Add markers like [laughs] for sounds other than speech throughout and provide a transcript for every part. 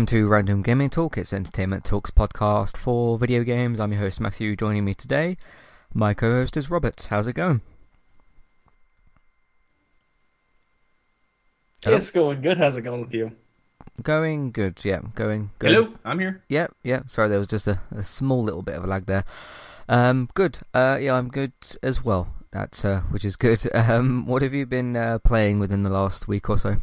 welcome to Random Gaming Talk. It's Entertainment Talks podcast for video games. I'm your host Matthew. Joining me today, my co-host is Robert. How's it going? Hello? It's going good. How's it going with you? Going good. Yeah, going good. Hello, I'm here. Yeah, yeah. Sorry, there was just a, a small little bit of a lag there. Um, good. Uh, yeah, I'm good as well. That's uh, which is good. [laughs] Um, what have you been uh, playing within the last week or so?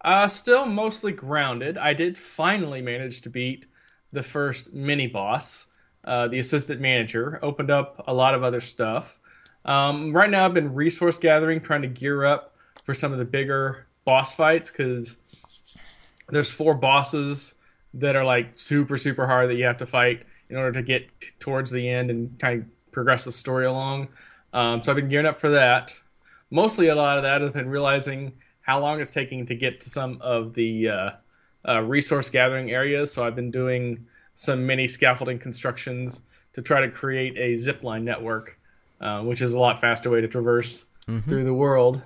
Uh, still mostly grounded. I did finally manage to beat the first mini boss, uh, the assistant manager. Opened up a lot of other stuff. Um, right now, I've been resource gathering, trying to gear up for some of the bigger boss fights because there's four bosses that are like super super hard that you have to fight in order to get t- towards the end and kind of progress the story along. Um, so I've been gearing up for that. Mostly, a lot of that has been realizing how long it's taking to get to some of the uh, uh, resource gathering areas. So I've been doing some mini scaffolding constructions to try to create a zipline network, uh, which is a lot faster way to traverse mm-hmm. through the world.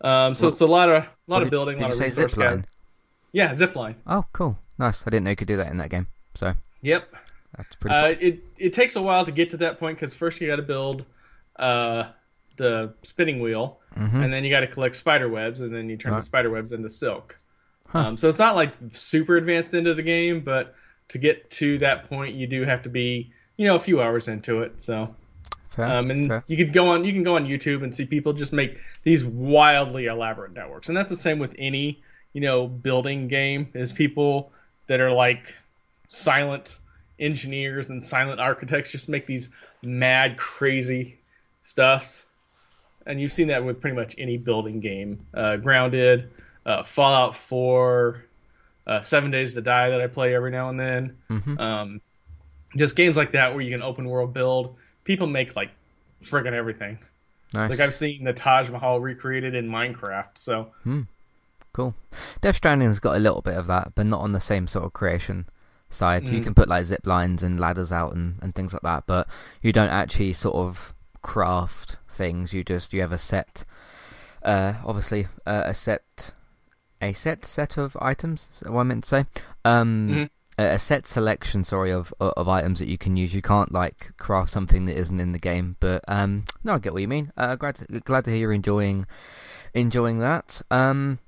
Um, so well, it's a lot of a lot of building, a lot of resource gathering. Yeah, zipline. Oh, cool, nice. I didn't know you could do that in that game. So. Yep. That's pretty. Uh, cool. It it takes a while to get to that point because first you got to build uh, the spinning wheel, mm-hmm. and then you got to collect spider webs, and then you turn the spider webs into silk. Huh. Um, so it's not like super advanced into the game, but to get to that point, you do have to be, you know, a few hours into it. So, fair, um, and fair. you could go on, you can go on YouTube and see people just make these wildly elaborate networks, and that's the same with any, you know, building game. Is people that are like silent engineers and silent architects just make these mad, crazy stuff. And you've seen that with pretty much any building game. Uh, Grounded, uh, Fallout 4, uh, Seven Days to Die that I play every now and then. Mm-hmm. Um, just games like that where you can open world build. People make like friggin' everything. Nice. Like I've seen the Taj Mahal recreated in Minecraft. So. Hmm. Cool. Death Stranding's got a little bit of that, but not on the same sort of creation side. Mm. You can put like zip lines and ladders out and, and things like that, but you don't actually sort of craft things. You just you have a set, uh, obviously uh, a set, a set set of items. What I meant to say. Um, mm-hmm. a, set selection, sorry, of of items that you can use. You can't like craft something that isn't in the game. But um, no, I get what you mean. Uh, glad to, glad to hear you're enjoying enjoying that. Um,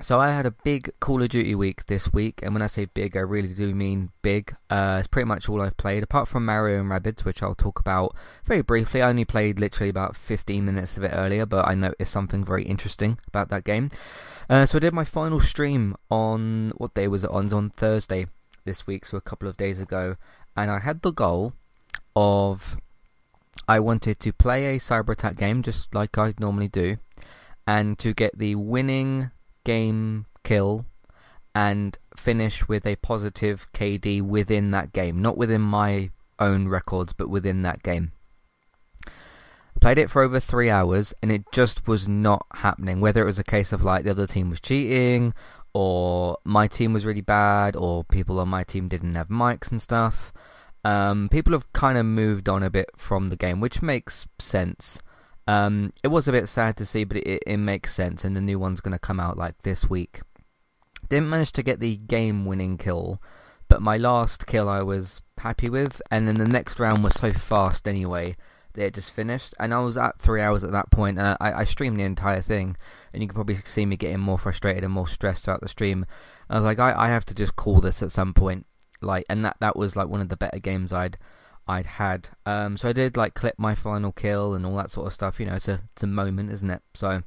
so I had a big Call of Duty week this week, and when I say big, I really do mean big. Uh, it's pretty much all I've played, apart from Mario and Rabbids, which I'll talk about very briefly. I only played literally about 15 minutes of it earlier, but I noticed something very interesting about that game. Uh, so I did my final stream on what day was it on? It on Thursday this week, so a couple of days ago, and I had the goal of I wanted to play a cyber attack game just like I normally do, and to get the winning game kill and finish with a positive KD within that game. Not within my own records, but within that game. Played it for over three hours and it just was not happening. Whether it was a case of like the other team was cheating, or my team was really bad, or people on my team didn't have mics and stuff. Um, people have kind of moved on a bit from the game, which makes sense. Um, it was a bit sad to see, but it, it makes sense, and the new one's going to come out like this week. Didn't manage to get the game-winning kill, but my last kill I was happy with, and then the next round was so fast anyway that it just finished. And I was at three hours at that point, and I, I streamed the entire thing, and you can probably see me getting more frustrated and more stressed throughout the stream. I was like, I, I have to just call this at some point, like, and that that was like one of the better games I'd I'd had. Um, so I did like clip my final kill and all that sort of stuff. You know, it's a it's a moment, isn't it? So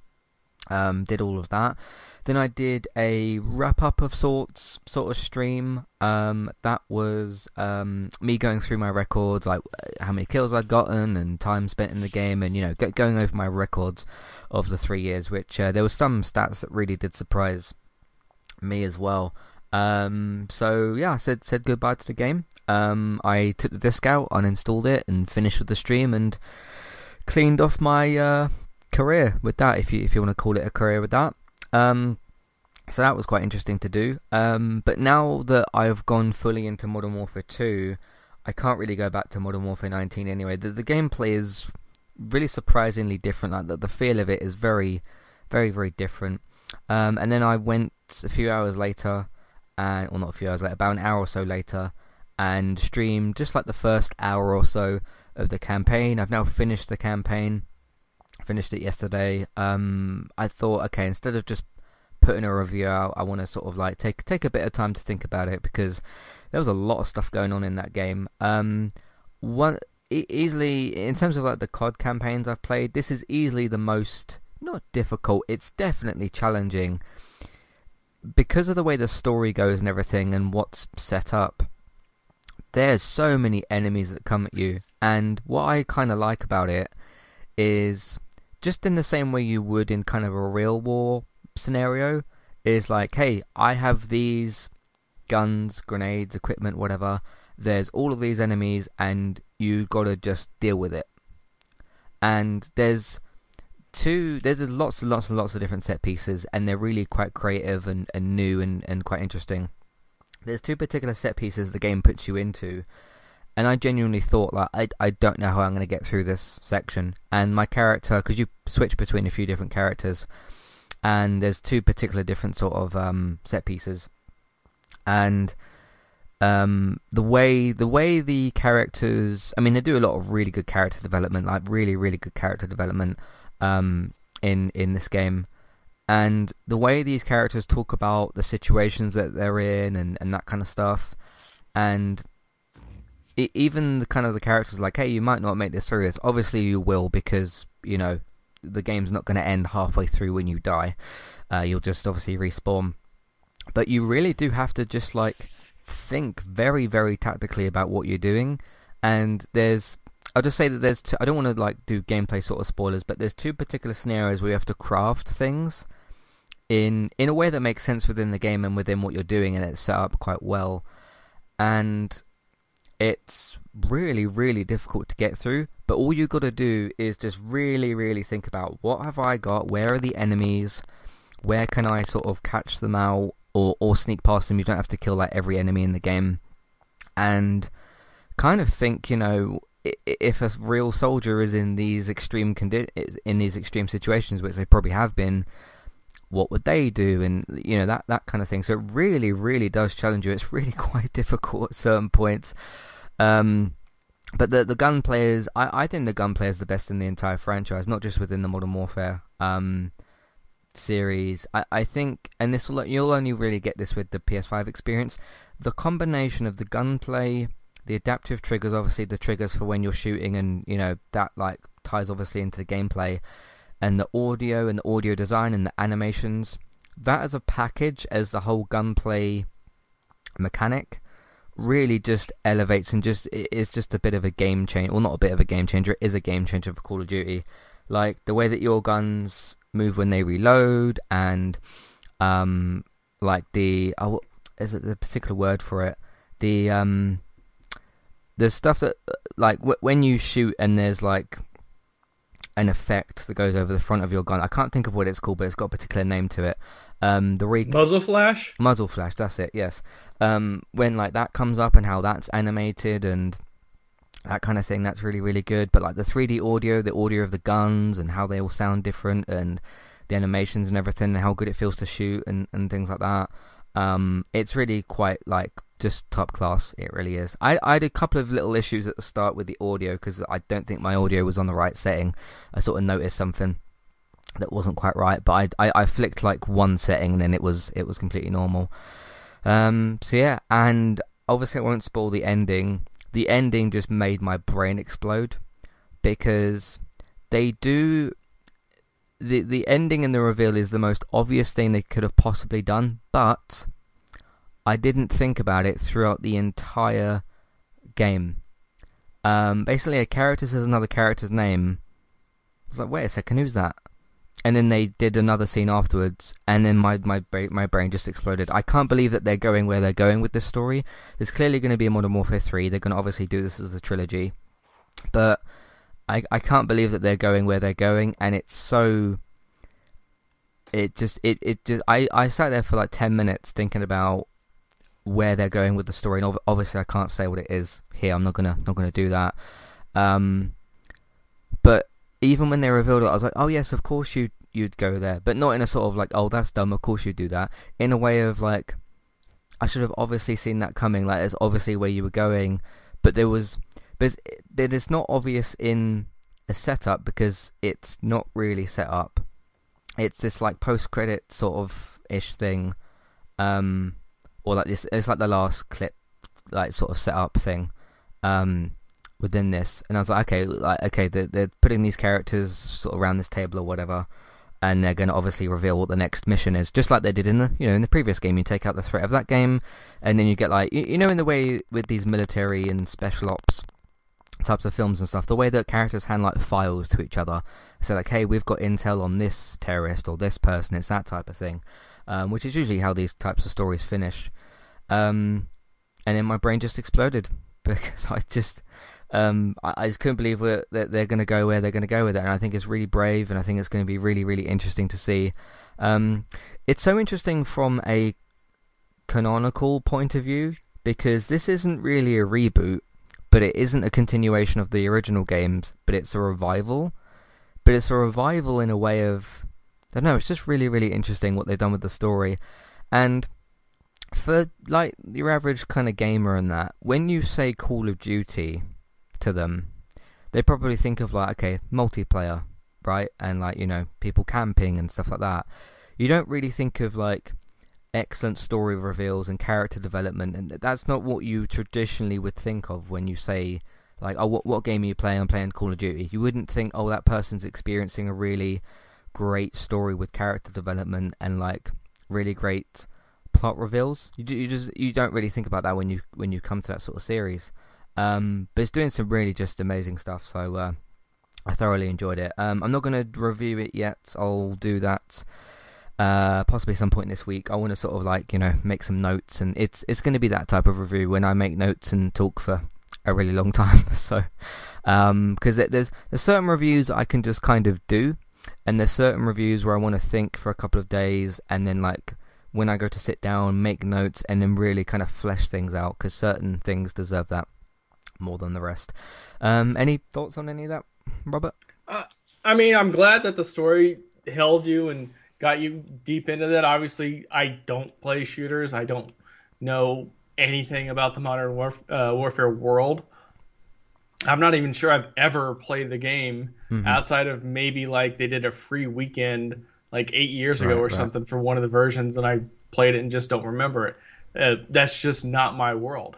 um, did all of that. Then I did a wrap up of sorts, sort of stream. Um, that was um, me going through my records, like uh, how many kills I'd gotten and time spent in the game, and you know, going over my records of the three years. Which uh, there were some stats that really did surprise me as well. Um, so yeah, I said said goodbye to the game. Um, I took the disc out, uninstalled it, and finished with the stream and cleaned off my uh, career with that, if you if you want to call it a career with that. Um, so that was quite interesting to do. Um, but now that I've gone fully into Modern Warfare 2, I can't really go back to Modern Warfare 19 anyway. The, the gameplay is really surprisingly different. Like the, the feel of it is very, very, very different. Um, and then I went a few hours later and or not a few hours later, about an hour or so later, and streamed just like the first hour or so of the campaign. I've now finished the campaign, finished it yesterday. Um, I thought, okay, instead of just putting a review out, I want to sort of like take take a bit of time to think about it because there was a lot of stuff going on in that game. Um, one easily in terms of like the COD campaigns I've played, this is easily the most not difficult. It's definitely challenging because of the way the story goes and everything and what's set up. There's so many enemies that come at you, and what I kind of like about it is just in the same way you would in kind of a real war scenario is like, hey, I have these guns, grenades, equipment, whatever. There's all of these enemies, and you gotta just deal with it. And there's two, there's lots and lots and lots of different set pieces, and they're really quite creative and, and new and, and quite interesting. There's two particular set pieces the game puts you into, and I genuinely thought like I I don't know how I'm going to get through this section. And my character, because you switch between a few different characters, and there's two particular different sort of um, set pieces, and um, the way the way the characters, I mean, they do a lot of really good character development, like really really good character development um, in in this game, and the way these characters talk about the situations that they're in and, and that kind of stuff, and it, even the kind of the characters like, hey, you might not make this through this. Obviously, you will because you know the game's not going to end halfway through when you die. Uh, you'll just obviously respawn. But you really do have to just like think very, very tactically about what you're doing. And there's, I'll just say that there's, two, I don't want to like do gameplay sort of spoilers, but there's two particular scenarios where you have to craft things in in a way that makes sense within the game and within what you're doing, and it's set up quite well. And it's really, really difficult to get through. But all you got to do is just really, really think about what have I got? Where are the enemies? Where can I sort of catch them out or or sneak past them? You don't have to kill like every enemy in the game, and kind of think, you know, if a real soldier is in these extreme condi- in these extreme situations, which they probably have been, what would they do and you know that that kind of thing so it really really does challenge you it's really [laughs] quite difficult at certain points um, but the the gunplay is I, I think the gunplay is the best in the entire franchise, not just within the Modern Warfare um, series. I, I think, and this will you'll only really get this with the PS5 experience. The combination of the gunplay, the adaptive triggers, obviously the triggers for when you're shooting, and you know that like ties obviously into the gameplay, and the audio and the audio design and the animations. That as a package, as the whole gunplay mechanic really just elevates and just it's just a bit of a game changer. Well, not a bit of a game changer. It is a game changer for Call of Duty. Like the way that your guns move when they reload, and um, like the oh, is it the particular word for it? The um, the stuff that like w- when you shoot and there's like an effect that goes over the front of your gun. I can't think of what it's called, but it's got a particular name to it. Um, the re- muzzle flash. Muzzle flash. That's it. Yes. Um, when like that comes up and how that's animated and that kind of thing, that's really really good. But like the 3D audio, the audio of the guns and how they all sound different and the animations and everything, and how good it feels to shoot and and things like that. Um, it's really quite like just top class. It really is. I I had a couple of little issues at the start with the audio because I don't think my audio was on the right setting. I sort of noticed something that wasn't quite right, but I, I, I flicked like one setting and then it was it was completely normal. Um, so yeah, and obviously I won't spoil the ending. The ending just made my brain explode because they do the the ending and the reveal is the most obvious thing they could have possibly done, but I didn't think about it throughout the entire game. Um, basically, a character says another character's name. I was like, wait a second, who's that? and then they did another scene afterwards, and then my my my brain just exploded. I can't believe that they're going where they're going with this story. There's clearly going to be a Modern Warfare three. They're going to obviously do this as a trilogy, but I I can't believe that they're going where they're going, and it's so. It just it it just I I sat there for like ten minutes thinking about where they're going with the story, and obviously I can't say what it is here. I'm not gonna not gonna do that. Um, but even when they revealed it, I was like, oh yes, of course you you'd go there, but not in a sort of like, oh that's dumb, of course you'd do that. In a way of like, I should have obviously seen that coming. Like, it's obviously where you were going, but there was, but but it's not obvious in a setup because it's not really set up. It's this like post credit sort of ish thing, um, or like this. It's like the last clip, like sort of setup thing, um, within this. And I was like, okay, like okay, they're they're putting these characters sort of around this table or whatever and they're going to obviously reveal what the next mission is, just like they did in the you know in the previous game. You take out the threat of that game, and then you get like you, you know in the way with these military and special ops types of films and stuff, the way that characters hand like files to each other. So like, hey, we've got intel on this terrorist or this person. It's that type of thing, um, which is usually how these types of stories finish. Um, and then my brain just exploded [laughs] because I just um, I, I, just couldn't believe that they're going to go where they're going to go with it, and I think it's really brave, and I think it's going to be really, really interesting to see. Um, it's so interesting from a canonical point of view because this isn't really a reboot, but it isn't a continuation of the original games, but it's a revival. But it's a revival in a way of I don't know. It's just really, really interesting what they've done with the story, and for like your average kind of gamer and that, when you say Call of Duty, to them, they probably think of like, okay, multiplayer, right? And like, you know, people camping and stuff like that. You don't really think of like excellent story reveals and character development, and that's not what you traditionally would think of when you say like, oh, what what game are you playing? I'm playing Call of Duty. You wouldn't think, oh, that person's experiencing a really great story with character development and like really great plot reveals. You do, you just you don't really think about that when you when you come to that sort of series. Um, but it's doing some really just amazing stuff. So uh, I thoroughly enjoyed it. Um, I'm not going to review it yet. I'll do that uh, possibly some point this week. I want to sort of like you know make some notes, and it's it's going to be that type of review when I make notes and talk for a really long [laughs] time. so um, because there's there's certain reviews I can just kind of do, and there's certain reviews where I want to think for a couple of days, and then like when I go to sit down, make notes, and then really kind of flesh things out because certain things deserve that more than the rest. Um, any thoughts on any of that, Robert? Uh, I mean, I'm glad that the story held you and got you deep into that. Obviously, I don't play shooters. I don't know anything about the modern warf- uh, warfare world. I'm not even sure I've ever played the game mm-hmm. outside of maybe like they did a free weekend like eight years ago right, or right. something for one of the versions, and I played it and just don't remember it. Uh, that's just not my world.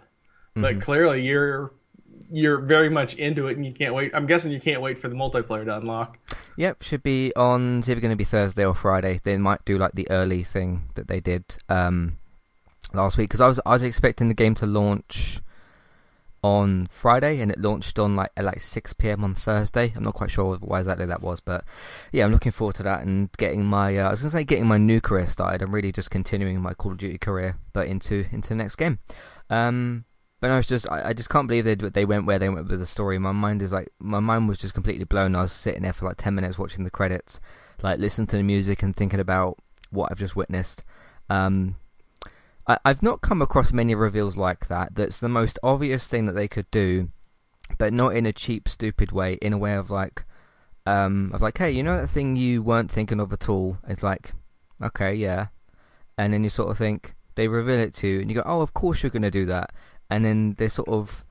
Mm-hmm. But clearly, you're you're very much into it and you can't wait. I'm guessing you can't wait for the multiplayer to unlock. Yep, should be on. It's either going to be Thursday or Friday. They might do like the early thing that they did um, last week because I was I was expecting the game to launch on Friday and it launched on like at like 6 p.m. on Thursday. I'm not quite sure why exactly that was, but yeah, I'm looking forward to that and getting my uh, I was gonna say getting my new career started. I'm really just continuing my Call of Duty career, but into into the next game. Um, but I was just, I, I just can't believe they they went where they went with the story. My mind is like, my mind was just completely blown. I was sitting there for like ten minutes watching the credits, like listening to the music and thinking about what I've just witnessed. Um, I, I've not come across many reveals like that. That's the most obvious thing that they could do, but not in a cheap, stupid way. In a way of like, um, of like, hey, you know that thing you weren't thinking of at all? It's like, okay, yeah, and then you sort of think they reveal it to you, and you go, oh, of course you're gonna do that and then they sort of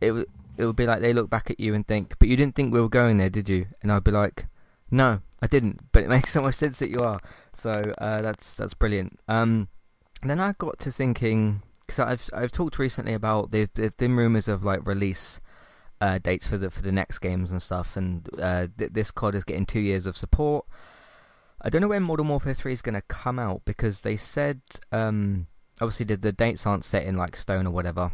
it would it would be like they look back at you and think, but you didn't think we were going there, did you? And I'd be like, no, I didn't. [laughs] But it makes so much sense that you are. So uh, that's that's brilliant. Um, then I got to thinking because I've I've talked recently about there've, there've been rumors of like release uh, dates for the for the next games and stuff, and uh, th- this COD is getting two years of support. I don't know when Modern Warfare Three is going to come out because they said um, obviously the, the dates aren't set in like stone or whatever.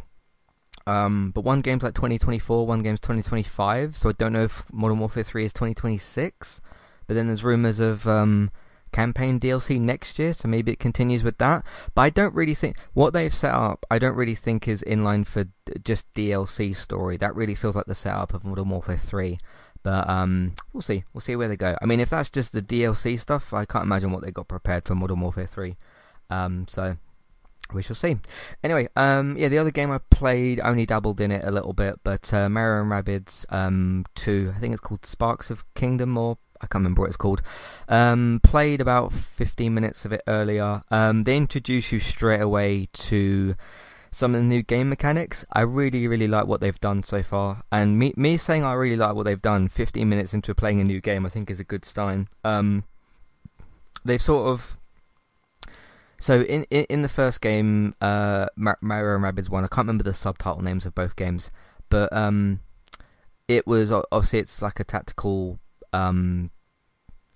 Um, but one game's like 2024, one game's 2025, so I don't know if Modern Warfare 3 is 2026. But then there's rumors of um, campaign DLC next year, so maybe it continues with that. But I don't really think what they've set up. I don't really think is in line for just DLC story. That really feels like the setup of Modern Warfare 3. But um, we'll see. We'll see where they go. I mean, if that's just the DLC stuff, I can't imagine what they got prepared for Modern Warfare 3. Um, so we shall see. Anyway, um, yeah, the other game I played, only dabbled in it a little bit, but uh, Mario and Rabbids um, 2, I think it's called Sparks of Kingdom, or I can't remember what it's called. Um, played about 15 minutes of it earlier. Um, they introduce you straight away to some of the new game mechanics. I really, really like what they've done so far. And me, me saying I really like what they've done 15 minutes into playing a new game, I think is a good sign. Um, they've sort of so in, in, in the first game, uh, Mario and Rabbids one. I can't remember the subtitle names of both games, but um, it was obviously it's like a tactical, um,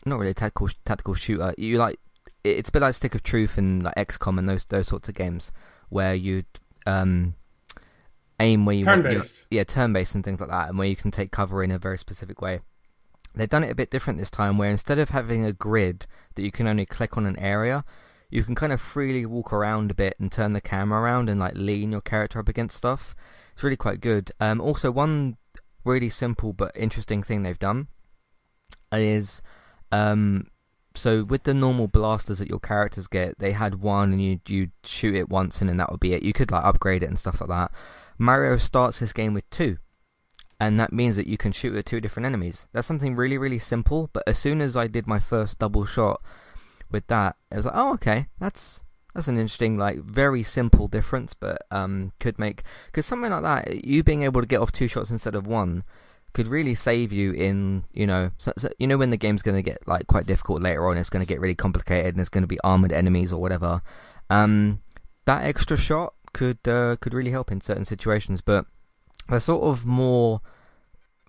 not really a tactical tactical shooter. You like it's a bit like Stick of Truth and like XCOM and those those sorts of games where you um aim where you turn want, based. yeah turn based and things like that, and where you can take cover in a very specific way. They've done it a bit different this time, where instead of having a grid that you can only click on an area, you can kind of freely walk around a bit and turn the camera around and like lean your character up against stuff. It's really quite good. Um, also, one really simple but interesting thing they've done is um, so with the normal blasters that your characters get, they had one and you you shoot it once and then that would be it. You could like upgrade it and stuff like that. Mario starts this game with two, and that means that you can shoot at two different enemies. That's something really really simple. But as soon as I did my first double shot, with that, it was like, oh, okay, that's that's an interesting, like, very simple difference, but um, could make because something like that, you being able to get off two shots instead of one, could really save you in, you know, so, so, you know when the game's going to get like quite difficult later on, it's going to get really complicated, and there's going to be armored enemies or whatever. Um, that extra shot could uh, could really help in certain situations, but a sort of more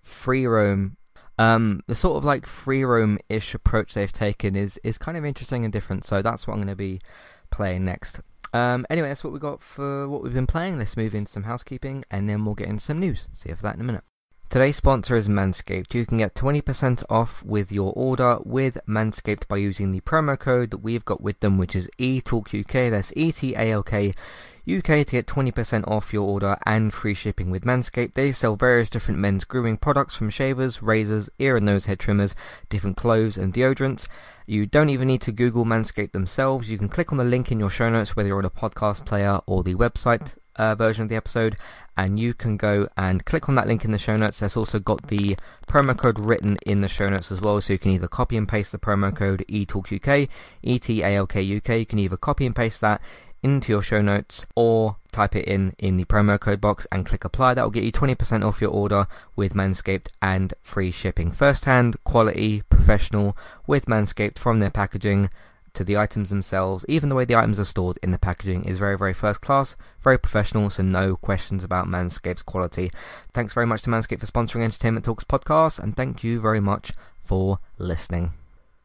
free roam um, the sort of like free roam ish approach they've taken is is kind of interesting and different. So that's what I'm going to be playing next. Um, anyway, that's what we got for what we've been playing. Let's move into some housekeeping and then we'll get into some news. See you for that in a minute. Today's sponsor is Manscaped. You can get 20% off with your order with Manscaped by using the promo code that we've got with them, which is ETALKUK. That's E T A L K UK to get 20% off your order and free shipping with Manscaped. They sell various different men's grooming products from shavers, razors, ear and nose hair trimmers, different clothes and deodorants. You don't even need to Google Manscaped themselves. You can click on the link in your show notes, whether you're on a podcast player or the website uh, version of the episode, and you can go and click on that link in the show notes. There's also got the promo code written in the show notes as well, so you can either copy and paste the promo code ETALKUK, E-T-A-L-K-U-K. You can either copy and paste that into your show notes or type it in in the promo code box and click apply. That will get you 20% off your order with Manscaped and free shipping. First hand, quality, professional with Manscaped from their packaging to the items themselves. Even the way the items are stored in the packaging is very, very first class, very professional, so no questions about Manscaped's quality. Thanks very much to Manscaped for sponsoring Entertainment Talks podcast, and thank you very much for listening.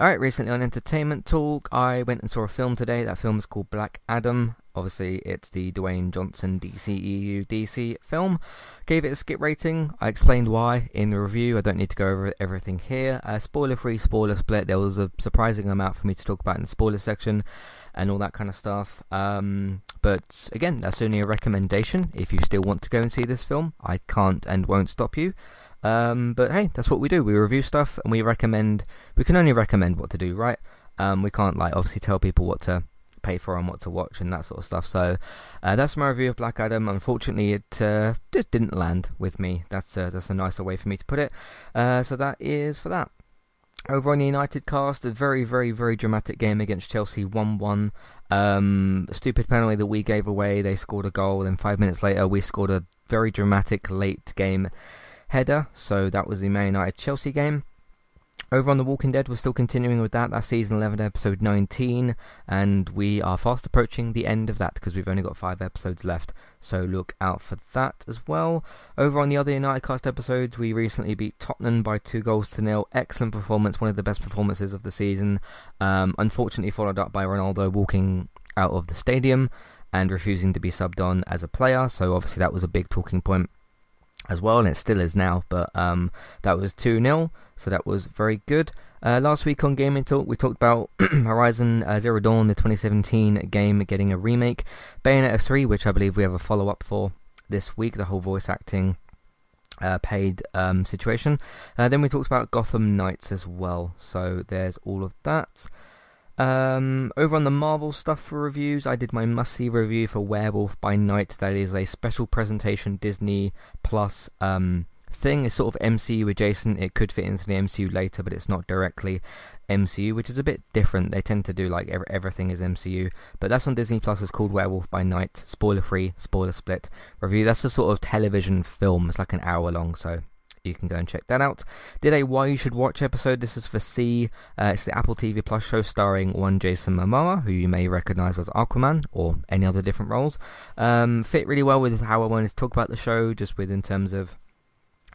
Alright, recently on Entertainment Talk, I went and saw a film today. That film is called Black Adam. Obviously, it's the Dwayne Johnson DCEU DC film. Gave it a skip rating. I explained why in the review. I don't need to go over everything here. Uh, spoiler free, spoiler split. There was a surprising amount for me to talk about in the spoiler section and all that kind of stuff. Um, but again, that's only a recommendation. If you still want to go and see this film, I can't and won't stop you. Um, but hey, that's what we do. We review stuff and we recommend. We can only recommend what to do, right? Um, we can't like obviously tell people what to pay for and what to watch and that sort of stuff. So uh, that's my review of Black Adam. Unfortunately, it uh, just didn't land with me. That's uh, that's a nicer way for me to put it. Uh, so that is for that. Over on the United cast, a very, very, very dramatic game against Chelsea 1 1. Um, stupid penalty that we gave away. They scored a goal, and five minutes later, we scored a very dramatic late game header. So that was the Man United Chelsea game. Over on The Walking Dead, we're still continuing with that. That's season 11, episode 19, and we are fast approaching the end of that because we've only got five episodes left. So look out for that as well. Over on the other United Cast episodes, we recently beat Tottenham by two goals to nil. Excellent performance, one of the best performances of the season. Um, unfortunately, followed up by Ronaldo walking out of the stadium and refusing to be subbed on as a player. So obviously, that was a big talking point as well, and it still is now. But um, that was 2 0, so that was very good. Uh, last week on Gaming Talk, we talked about [clears throat] Horizon uh, Zero Dawn, the 2017 game, getting a remake. Bayonetta 3, which I believe we have a follow up for this week, the whole voice acting uh, paid um, situation. Uh, then we talked about Gotham Knights as well, so there's all of that. Um, over on the Marvel stuff for reviews, I did my must see review for Werewolf by Night. That is a special presentation Disney Plus um, thing. It's sort of MCU adjacent. It could fit into the MCU later, but it's not directly MCU, which is a bit different. They tend to do like everything is MCU, but that's on Disney Plus. It's called Werewolf by Night. Spoiler free, spoiler split review. That's a sort of television film. It's like an hour long, so you can go and check that out. Did a Why You Should Watch episode. This is for See. Uh, it's the Apple TV Plus show starring one Jason Momoa, who you may recognize as Aquaman or any other different roles. Um, fit really well with how I wanted to talk about the show, just with in terms of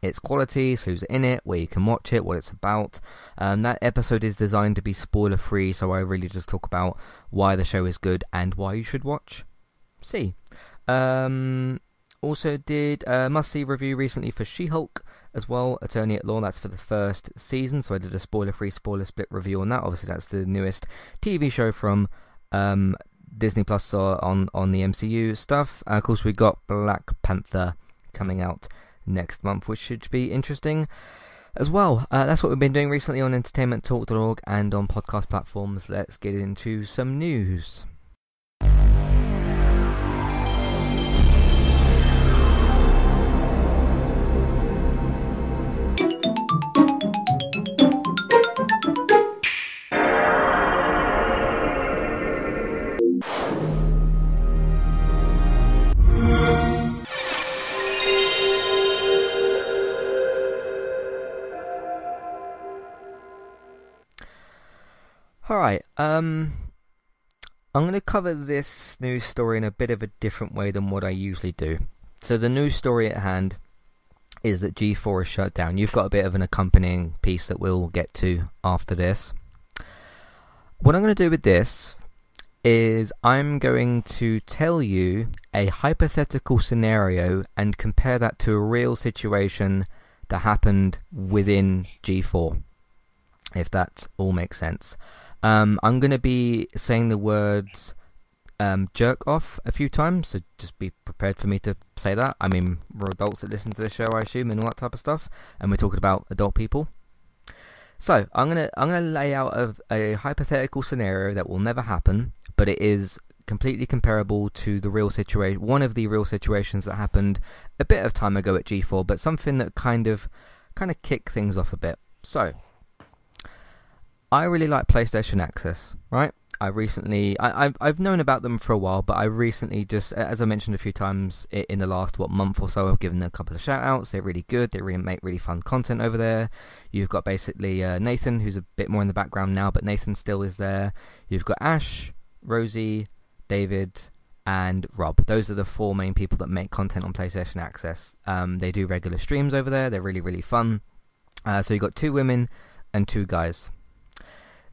its qualities, who's in it, where you can watch it, what it's about. Um, that episode is designed to be spoiler free, so I really just talk about why the show is good and why you should watch. See. Um, also did a must see review recently for She Hulk as well, Attorney at Law. That's for the first season, so I did a spoiler free, spoiler split review on that. Obviously, that's the newest TV show from um, Disney Plus on, on the MCU stuff. Uh, of course, we got Black Panther coming out next month, which should be interesting as well. Uh, that's what we've been doing recently on entertainmenttalk.org and on podcast platforms. Let's get into some news. Alright, um, I'm going to cover this news story in a bit of a different way than what I usually do. So, the news story at hand is that G4 is shut down. You've got a bit of an accompanying piece that we'll get to after this. What I'm going to do with this is I'm going to tell you a hypothetical scenario and compare that to a real situation that happened within G4, if that all makes sense. Um, I'm going to be saying the words um, jerk off a few times, so just be prepared for me to say that. I mean, we're adults that listen to the show, I assume, and all that type of stuff, and we're talking about adult people. So I'm gonna I'm gonna lay out a, a hypothetical scenario that will never happen, but it is completely comparable to the real situation, one of the real situations that happened a bit of time ago at G4, but something that kind of kind of kicked things off a bit. So I really like PlayStation Access, right? I recently, I, have I've known about them for a while, but I recently just, as I mentioned a few times in the last what month or so, I've given them a couple of shout outs. They're really good. They really make really fun content over there. You've got basically uh, Nathan, who's a bit more in the background now, but Nathan still is there. You've got Ash, Rosie, David, and Rob. Those are the four main people that make content on PlayStation Access. Um, they do regular streams over there. They're really really fun. Uh, so you've got two women and two guys.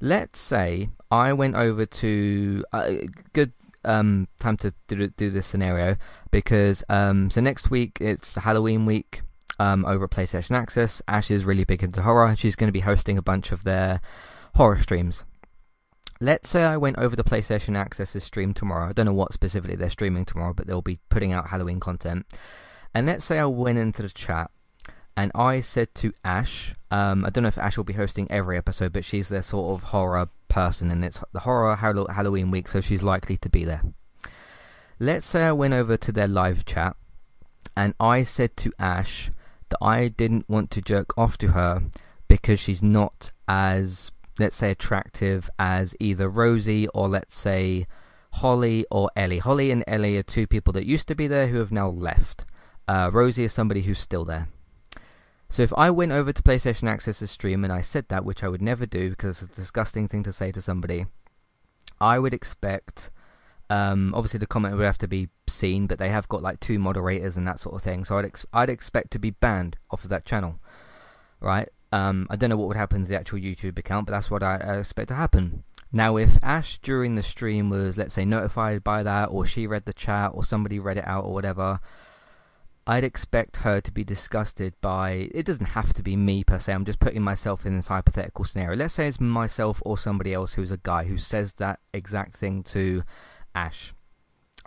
Let's say I went over to uh, good um, time to do, do this scenario because um, so next week it's Halloween week um, over at PlayStation Access. Ash is really big into horror, she's going to be hosting a bunch of their horror streams. Let's say I went over to PlayStation Access's stream tomorrow. I don't know what specifically they're streaming tomorrow, but they'll be putting out Halloween content. And let's say I went into the chat and I said to Ash, um, I don't know if Ash will be hosting every episode, but she's their sort of horror person, and it's the horror Halloween week, so she's likely to be there. Let's say I went over to their live chat, and I said to Ash that I didn't want to jerk off to her because she's not as, let's say, attractive as either Rosie or let's say Holly or Ellie. Holly and Ellie are two people that used to be there who have now left. Uh, Rosie is somebody who's still there. So if I went over to PlayStation Access's stream and I said that, which I would never do because it's a disgusting thing to say to somebody, I would expect. Um, obviously, the comment would have to be seen, but they have got like two moderators and that sort of thing. So I'd ex- I'd expect to be banned off of that channel, right? Um, I don't know what would happen to the actual YouTube account, but that's what I, I expect to happen. Now, if Ash during the stream was, let's say, notified by that, or she read the chat, or somebody read it out, or whatever, I'd expect her to be disgusted by. It doesn't have to be me per se. I'm just putting myself in this hypothetical scenario. Let's say it's myself or somebody else who's a guy who says that exact thing to Ash.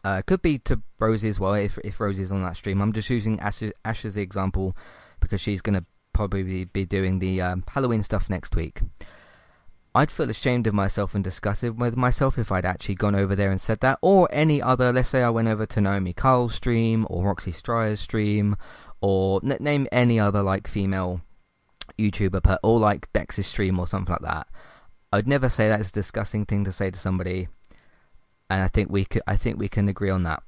Uh, could be to Rosie as well if if Rosie's on that stream. I'm just using Ash, Ash as the example because she's gonna probably be doing the um, Halloween stuff next week. I'd feel ashamed of myself and disgusted with myself if I'd actually gone over there and said that, or any other. Let's say I went over to Naomi Kyle's stream or Roxy Striar's stream, or n- name any other like female YouTuber, or like Bex's stream or something like that. I'd never say that's a disgusting thing to say to somebody, and I think we. I think we can agree on that.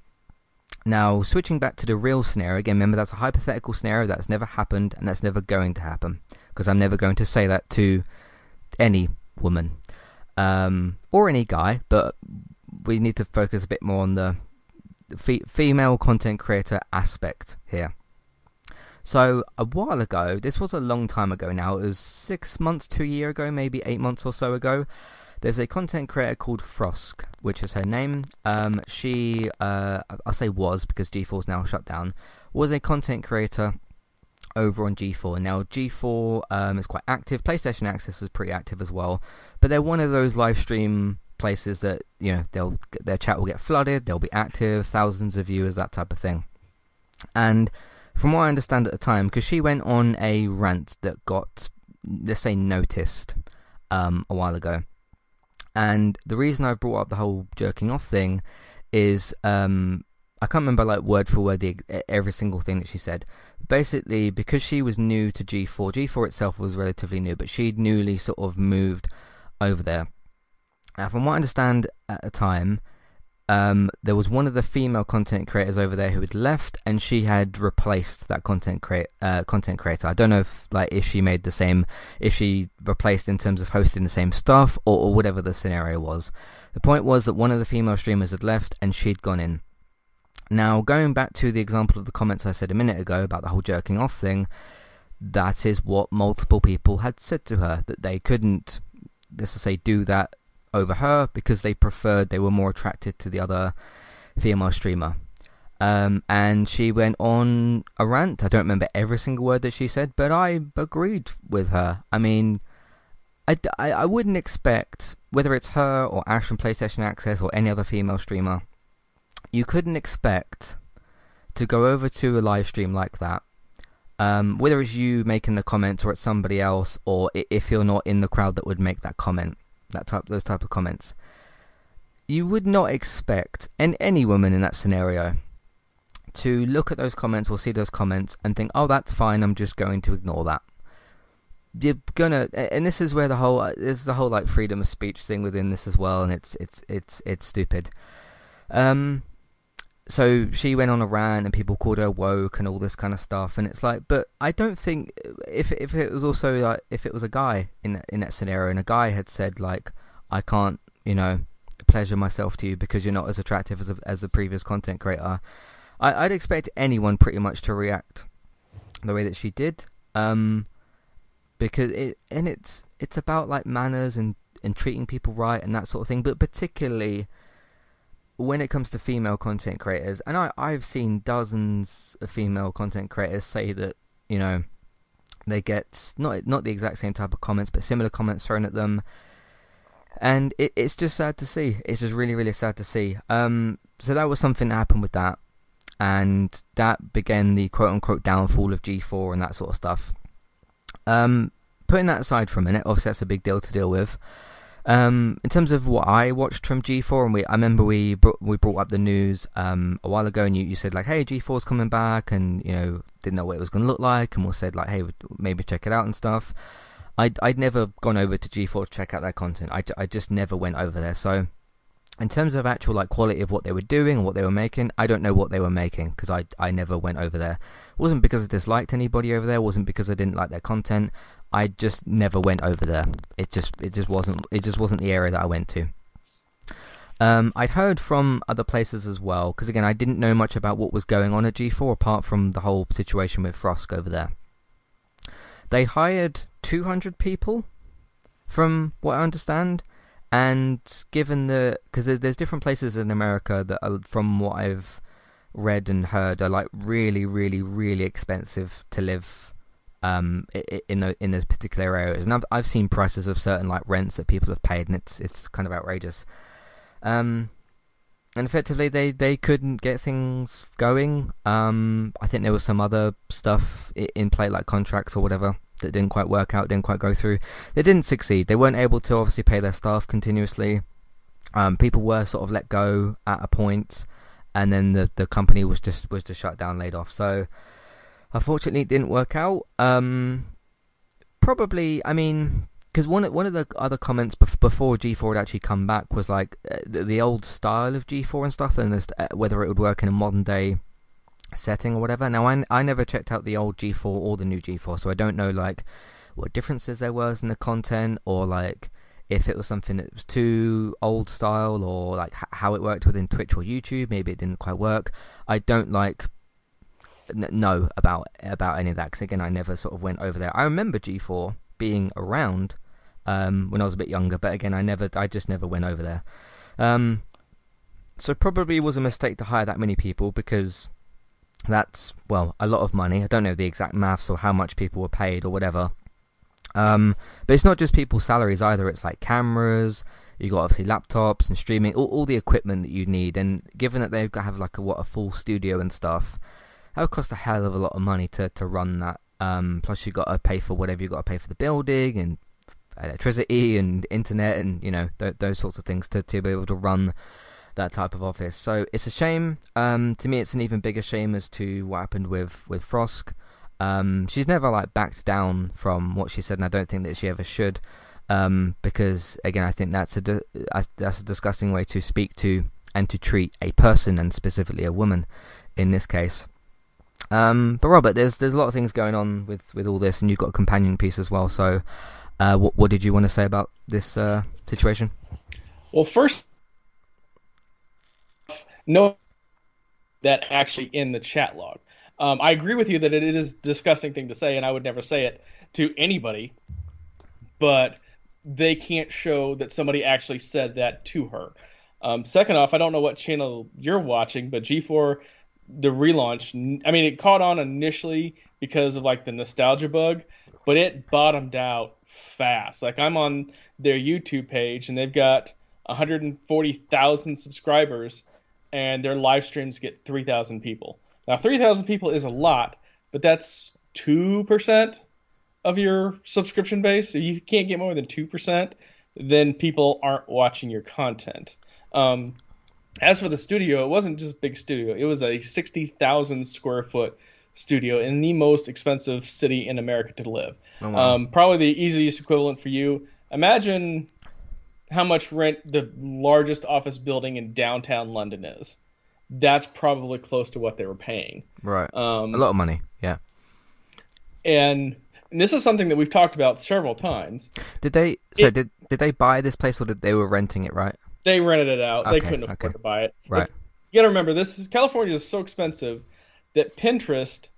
Now, switching back to the real scenario again. Remember, that's a hypothetical scenario that's never happened, and that's never going to happen because I'm never going to say that to any woman um, or any guy, but we need to focus a bit more on the fe- female content creator aspect here. So a while ago, this was a long time ago now. It was six months two year ago, maybe eight months or so ago. There's a content creator called Frosk, which is her name. Um, she, uh, I'll say was because G4's now shut down, was a content creator over on G4. Now, G4 um, is quite active. PlayStation Access is pretty active as well. But they're one of those live stream places that, you know, they'll their chat will get flooded, they'll be active, thousands of viewers, that type of thing. And from what I understand at the time, because she went on a rant that got, let's say, noticed um, a while ago. And the reason I've brought up the whole jerking off thing is um, I can't remember like word for word the, every single thing that she said, basically because she was new to G4, G4 itself was relatively new, but she'd newly sort of moved over there. Now, from what I understand at the time, um, there was one of the female content creators over there who had left, and she had replaced that content create uh, content creator. I don't know if like if she made the same, if she replaced in terms of hosting the same stuff or, or whatever the scenario was. The point was that one of the female streamers had left, and she'd gone in. Now, going back to the example of the comments I said a minute ago about the whole jerking off thing, that is what multiple people had said to her that they couldn't, let's say, do that over her because they preferred, they were more attracted to the other female streamer. Um, and she went on a rant. I don't remember every single word that she said, but I agreed with her. I mean, I, I, I wouldn't expect, whether it's her or Ash from PlayStation Access or any other female streamer, you couldn't expect to go over to a live stream like that, um, whether it's you making the comments or it's somebody else, or if you're not in the crowd that would make that comment, that type, those type of comments, you would not expect, and any woman in that scenario, to look at those comments or see those comments and think, "Oh, that's fine. I'm just going to ignore that." You're gonna, and this is where the whole, there's the whole like freedom of speech thing within this as well, and it's it's it's it's stupid. Um, so she went on a rant and people called her woke and all this kind of stuff and it's like but i don't think if if it was also like if it was a guy in that, in that scenario and a guy had said like i can't you know pleasure myself to you because you're not as attractive as a, as the previous content creator I, i'd expect anyone pretty much to react the way that she did um because it and it's it's about like manners and and treating people right and that sort of thing. But particularly when it comes to female content creators, and I I've seen dozens of female content creators say that you know they get not not the exact same type of comments, but similar comments thrown at them. And it, it's just sad to see. It's just really, really sad to see. Um, so that was something that happened with that, and that began the quote unquote downfall of G4 and that sort of stuff. Um, putting that aside for a minute, obviously that's a big deal to deal with. Um, in terms of what I watched from G4, and we, I remember we brought, we brought up the news um, a while ago, and you, you said like, "Hey, G4's coming back," and you know didn't know what it was going to look like, and we said like, "Hey, maybe check it out and stuff." I'd I'd never gone over to G4 to check out their content. I, I just never went over there. So in terms of actual like quality of what they were doing and what they were making, I don't know what they were making because I I never went over there. It wasn't because I disliked anybody over there. It wasn't because I didn't like their content. I just never went over there. It just it just wasn't it just wasn't the area that I went to. Um, I'd heard from other places as well because again I didn't know much about what was going on at G4 apart from the whole situation with Frosk over there. They hired 200 people, from what I understand, and given the because there's different places in America that are, from what I've read and heard are like really, really, really expensive to live um, in the, in those particular areas. And I've, I've seen prices of certain like rents that people have paid, and it's it's kind of outrageous. Um, and effectively, they, they couldn't get things going. Um, I think there was some other stuff in play, like contracts or whatever, that didn't quite work out, didn't quite go through. They didn't succeed. They weren't able to obviously pay their staff continuously. Um, people were sort of let go at a point, and then the the company was just was just shut down, laid off. So Unfortunately, it didn't work out. Um, probably, I mean, because one one of the other comments before G4 had actually come back was like uh, the, old style of G4 and stuff, and uh, whether it would work in a modern day setting or whatever. Now, I, I never checked out the old G4 or the new G4, so I don't know like what differences there was in the content or like if it was something that was too old style or like how it worked within Twitch or YouTube. Maybe it didn't quite work. I don't like know about about any of that because again I never sort of went over there. I remember G4 being around um, when I was a bit younger, but again I never I just never went over there. Um, so probably was a mistake to hire that many people because that's well a lot of money. I don't know the exact maths or how much people were paid or whatever. Um, but it's not just people's salaries either. It's like cameras. You got obviously laptops and streaming, all, all the equipment that you need. And given that they've got have like a what a full studio and stuff, that would cost a hell of a lot of money to, to run that. Um, plus you've got to pay for whatever you've got to pay for the building and electricity and internet and you know th- those sorts of things to, to be able to run that type of office. So it's a shame. Um, to me, it's an even bigger shame as to what happened with with Frosk. Um, she's never like backed down from what she said, and I don't think that she ever should. Um, because again, I think that's a di- that's a disgusting way to speak to and to treat a person, and specifically a woman, in this case. Um, but Robert, there's there's a lot of things going on with, with all this, and you've got a companion piece as well. So, uh, what what did you want to say about this uh, situation? Well, first, no, that actually in the chat log. Um, I agree with you that it is a disgusting thing to say, and I would never say it to anybody. But they can't show that somebody actually said that to her. Um, second off, I don't know what channel you're watching, but G4 the relaunch. I mean, it caught on initially because of like the nostalgia bug, but it bottomed out fast. Like I'm on their YouTube page and they've got 140,000 subscribers, and their live streams get 3,000 people. Now, 3,000 people is a lot, but that's two percent of your subscription base. If you can't get more than two percent, then people aren't watching your content. Um, as for the studio, it wasn't just a big studio. It was a 60,000 square foot studio in the most expensive city in America to live. Oh, wow. um, probably the easiest equivalent for you. Imagine how much rent the largest office building in downtown London is. That's probably close to what they were paying. Right. Um, a lot of money. Yeah. And, and this is something that we've talked about several times. Did they? So did did they buy this place or did they were renting it? Right. They rented it out. Okay, they couldn't afford okay. to buy it. Right. you got to remember, this is California is so expensive that Pinterest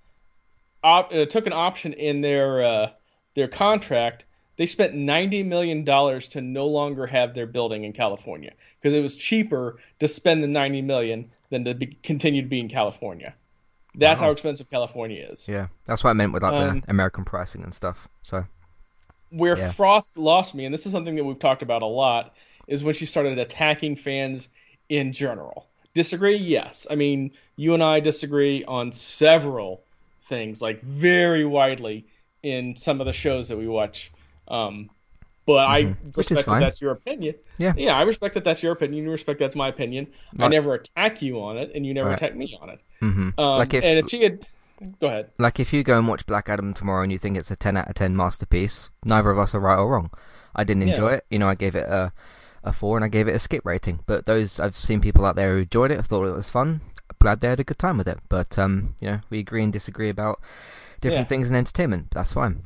op, uh, took an option in their uh, their contract they spent ninety million dollars to no longer have their building in California because it was cheaper to spend the ninety million than to be, continue to be in California. That's wow. how expensive California is. Yeah, that's what I meant with like um, the American pricing and stuff. So where yeah. Frosk lost me, and this is something that we've talked about a lot, is when she started attacking fans in general. Disagree? Yes. I mean, you and I disagree on several things, like very widely in some of the shows that we watch. Um, but mm-hmm. I respect that that's your opinion. Yeah. Yeah, I respect that that's your opinion. You respect that's my opinion. Right. I never attack you on it, and you never right. attack me on it. Mm-hmm. Um, like if, and if she had. Go ahead. Like if you go and watch Black Adam tomorrow and you think it's a 10 out of 10 masterpiece, neither of us are right or wrong. I didn't enjoy yeah. it. You know, I gave it a a four and I gave it a skip rating. But those I've seen people out there who enjoyed it, I thought it was fun. Glad they had a good time with it. But um, you know, we agree and disagree about different yeah. things in entertainment. That's fine.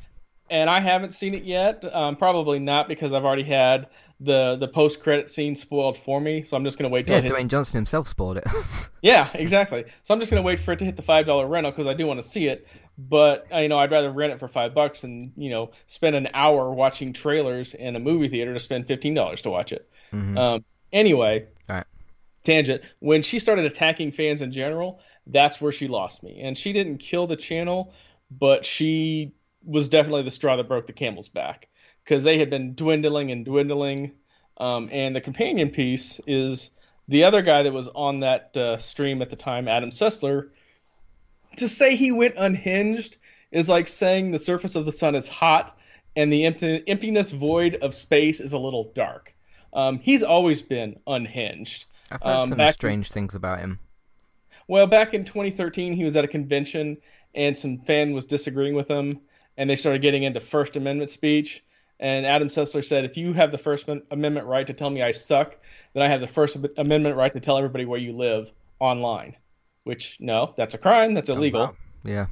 And I haven't seen it yet. Um, probably not because I've already had the the post credit scene spoiled for me. So I'm just gonna wait till yeah. Dwayne Johnson himself spoiled it. [laughs] yeah, exactly. So I'm just gonna wait for it to hit the five dollar rental because I do want to see it. But uh, you know, I'd rather rent it for five bucks and you know spend an hour watching trailers in a movie theater to spend fifteen dollars to watch it. Mm-hmm. Um, anyway, tangent. When she started attacking fans in general, that's where she lost me. And she didn't kill the channel, but she was definitely the straw that broke the camel's back because they had been dwindling and dwindling. Um, and the companion piece is the other guy that was on that uh, stream at the time, Adam Sessler. To say he went unhinged is like saying the surface of the sun is hot and the empty, emptiness void of space is a little dark. Um, he's always been unhinged. I've heard um, some strange in, things about him. Well, back in 2013, he was at a convention and some fan was disagreeing with him, and they started getting into First Amendment speech. And Adam Sessler said, "If you have the First Amendment right to tell me I suck, then I have the First Amendment right to tell everybody where you live online." Which no, that's a crime. That's illegal. Oh, wow. Yeah.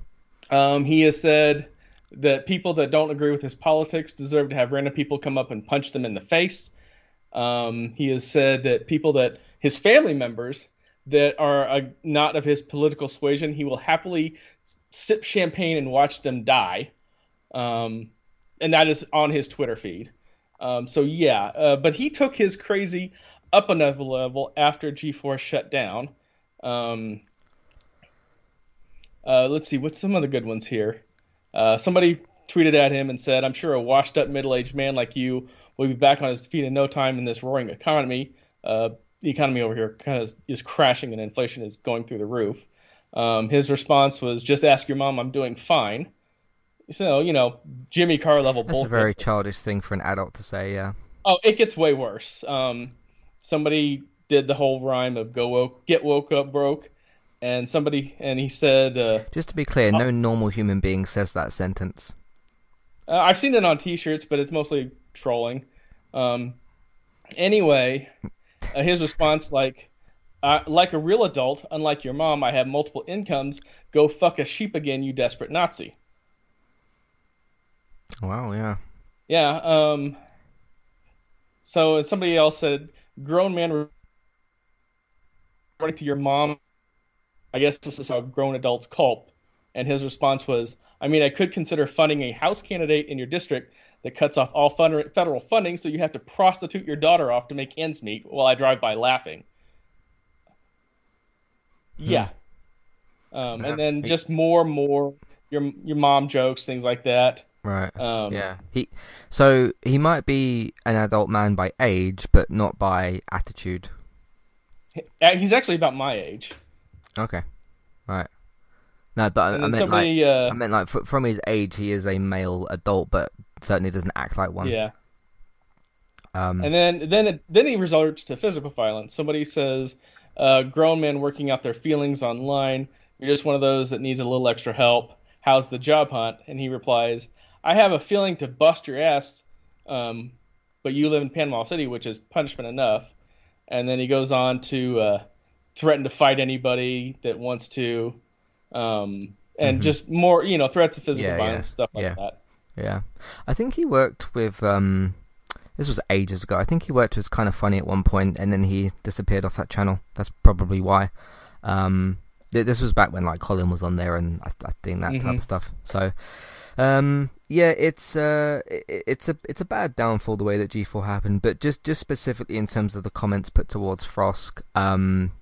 Um, he has said that people that don't agree with his politics deserve to have random people come up and punch them in the face. Um, he has said that people that his family members that are uh, not of his political suasion, he will happily sip champagne and watch them die. Um, and that is on his Twitter feed. Um, so yeah, uh, but he took his crazy up another level after G4 shut down. Um, uh, let's see, what's some of the good ones here? Uh, somebody tweeted at him and said, "I'm sure a washed-up middle-aged man like you will be back on his feet in no time in this roaring economy. Uh, the economy over here kind of is crashing and inflation is going through the roof. Um, his response was, "Just ask your mom. I'm doing fine." So you know, Jimmy Carr level That's bullshit. a very childish thing for an adult to say. Yeah. Oh, it gets way worse. Um, somebody did the whole rhyme of "Go woke, get woke up broke," and somebody and he said. Uh, Just to be clear, no uh, normal human being says that sentence. Uh, I've seen it on T-shirts, but it's mostly trolling. Um, anyway, uh, his response like, uh, like a real adult, unlike your mom, I have multiple incomes. Go fuck a sheep again, you desperate Nazi. Wow, yeah. Yeah. Um. So somebody else said, grown man reporting to your mom. I guess this is how grown adults cope. And his response was, I mean, I could consider funding a House candidate in your district that cuts off all federal funding, so you have to prostitute your daughter off to make ends meet while I drive by laughing. Hmm. Yeah. Um, and then just more, and more your your mom jokes, things like that. Right. Um, yeah. He so he might be an adult man by age, but not by attitude. He's actually about my age. Okay. Right. No, but I, I meant somebody, like uh, I meant like from his age, he is a male adult, but certainly doesn't act like one. Yeah. Um, and then then it, then he resorts to physical violence. Somebody says, uh, "Grown men working out their feelings online. You're just one of those that needs a little extra help. How's the job hunt?" And he replies, "I have a feeling to bust your ass, um, but you live in Panama City, which is punishment enough." And then he goes on to uh, threaten to fight anybody that wants to, um, and mm-hmm. just more, you know, threats of physical yeah, violence, yeah. stuff like yeah. that. Yeah, I think he worked with. Um, this was ages ago. I think he worked with Kinda Funny at one point, and then he disappeared off that channel. That's probably why. Um, th- this was back when like Colin was on there, and I, I think that mm-hmm. type of stuff. So, Um, yeah, it's uh, it's a it's a bad downfall the way that G4 happened, but just just specifically in terms of the comments put towards Frosk, um,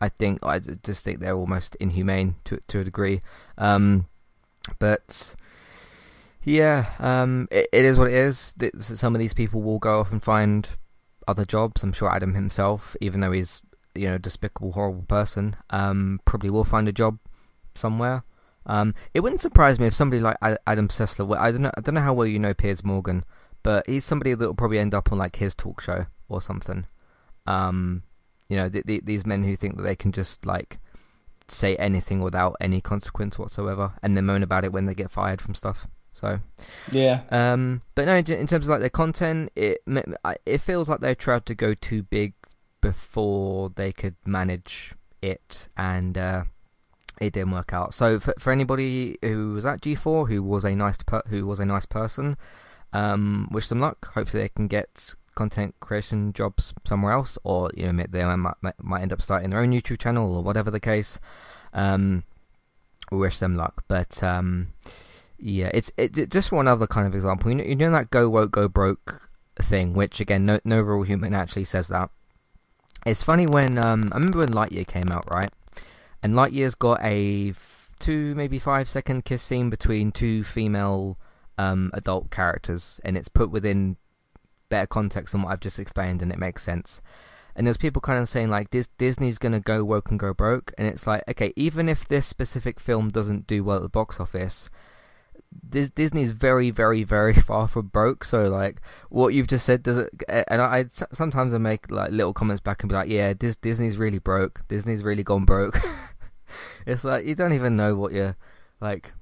I think I just think they're almost inhumane to to a degree. Um, but yeah, um, it, it is what it is. Some of these people will go off and find other jobs. I'm sure Adam himself, even though he's you know a despicable, horrible person, um, probably will find a job somewhere. Um, it wouldn't surprise me if somebody like Adam Sessler. I don't know. I don't know how well you know Piers Morgan, but he's somebody that will probably end up on like his talk show or something. Um, you know, th- th- these men who think that they can just like say anything without any consequence whatsoever, and then moan about it when they get fired from stuff. So, yeah. Um, but no, in terms of like their content, it it feels like they tried to go too big before they could manage it, and uh, it didn't work out. So for for anybody who was at G4 who was a nice per- who was a nice person, um, wish them luck. Hopefully they can get content creation jobs somewhere else, or you know they might, might end up starting their own YouTube channel or whatever the case. Um, wish them luck, but um, yeah, it's it, it, just one other kind of example. You know, you know that go woke go broke thing, which again, no no real human actually says that. It's funny when um, I remember when Lightyear came out, right? And Lightyear's got a f- two, maybe five second kiss scene between two female um, adult characters, and it's put within better context than what I've just explained, and it makes sense. And there's people kind of saying like this Disney's gonna go woke and go broke, and it's like okay, even if this specific film doesn't do well at the box office, this Disney's very, very, very [laughs] far from broke. So like what you've just said does it? And I, I sometimes I make like little comments back and be like, yeah, this Disney's really broke. Disney's really gone broke. [laughs] it's like you don't even know what you're like,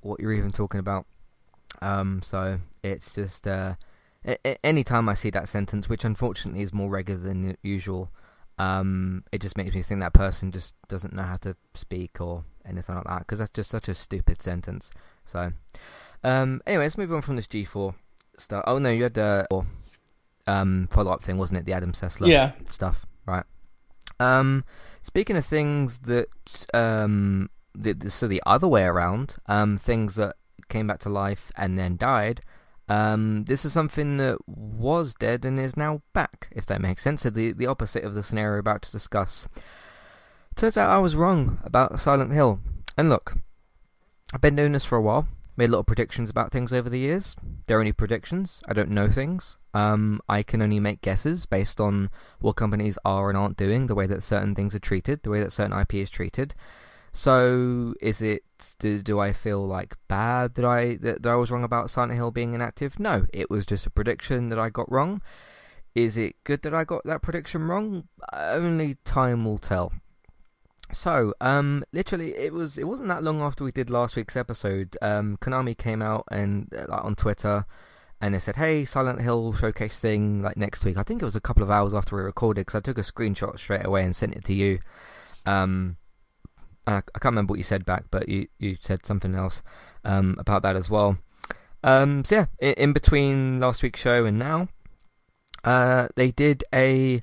what you're even talking about. Um, so it's just uh, any time I see that sentence, which unfortunately is more regular than usual, um, it just makes me think that person just doesn't know how to speak or anything like that because that's just such a stupid sentence. So, um, anyway, let's move on from this G4 stuff. Oh no, you had the um, follow up thing, wasn't it? The Adam Sessler yeah. stuff, right? Um, speaking of things that um, the, so the other way around, um, things that came back to life and then died. Um, this is something that was dead and is now back, if that makes sense. So the the opposite of the scenario we're about to discuss. Turns out I was wrong about Silent Hill. And look, I've been doing this for a while. Made little predictions about things over the years. They're only predictions. I don't know things. Um, I can only make guesses based on what companies are and aren't doing, the way that certain things are treated, the way that certain IP is treated. So, is it? Do, do I feel like bad that I that, that I was wrong about Silent Hill being inactive? No, it was just a prediction that I got wrong. Is it good that I got that prediction wrong? Only time will tell. So, um, literally, it was it wasn't that long after we did last week's episode. Um, Konami came out and uh, like on Twitter, and they said, "Hey, Silent Hill showcase thing like next week." I think it was a couple of hours after we recorded because I took a screenshot straight away and sent it to you. Um, I, I, can't remember what you said back, but you you said something else um about that as well. Um, so yeah, in, in between last week's show and now, uh, they did a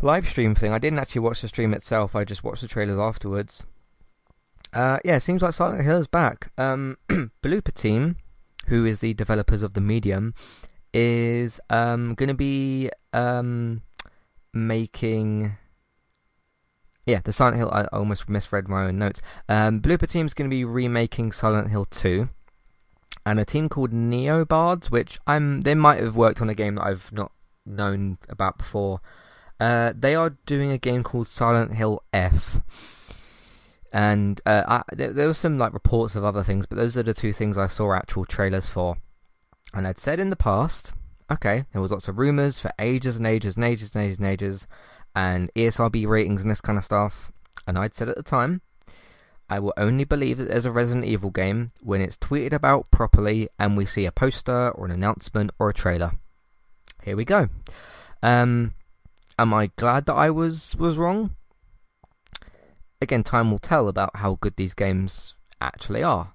live stream thing. I didn't actually watch the stream itself. I just watched the trailers afterwards. Uh, yeah, seems like Silent Hill is back. Um, [clears throat] Bloober Team, who is the developers of the Medium, is um, going to be um, making. Yeah, the Silent Hill. I almost misread my own notes. Um, Bloober is going to be remaking Silent Hill 2, and a team called Neobards, which I'm. They might have worked on a game that I've not known about before. Uh, they are doing a game called Silent Hill F. And uh, I, there, there were some like reports of other things, but those are the two things I saw actual trailers for. And I'd said in the past, okay, there was lots of rumors for ages and ages and ages and ages and ages, and ESRB ratings and this kind of stuff. And I'd said at the time, I will only believe that there's a Resident Evil game when it's tweeted about properly and we see a poster or an announcement or a trailer. Here we go. Um, Am I glad that I was was wrong? Again, time will tell about how good these games actually are.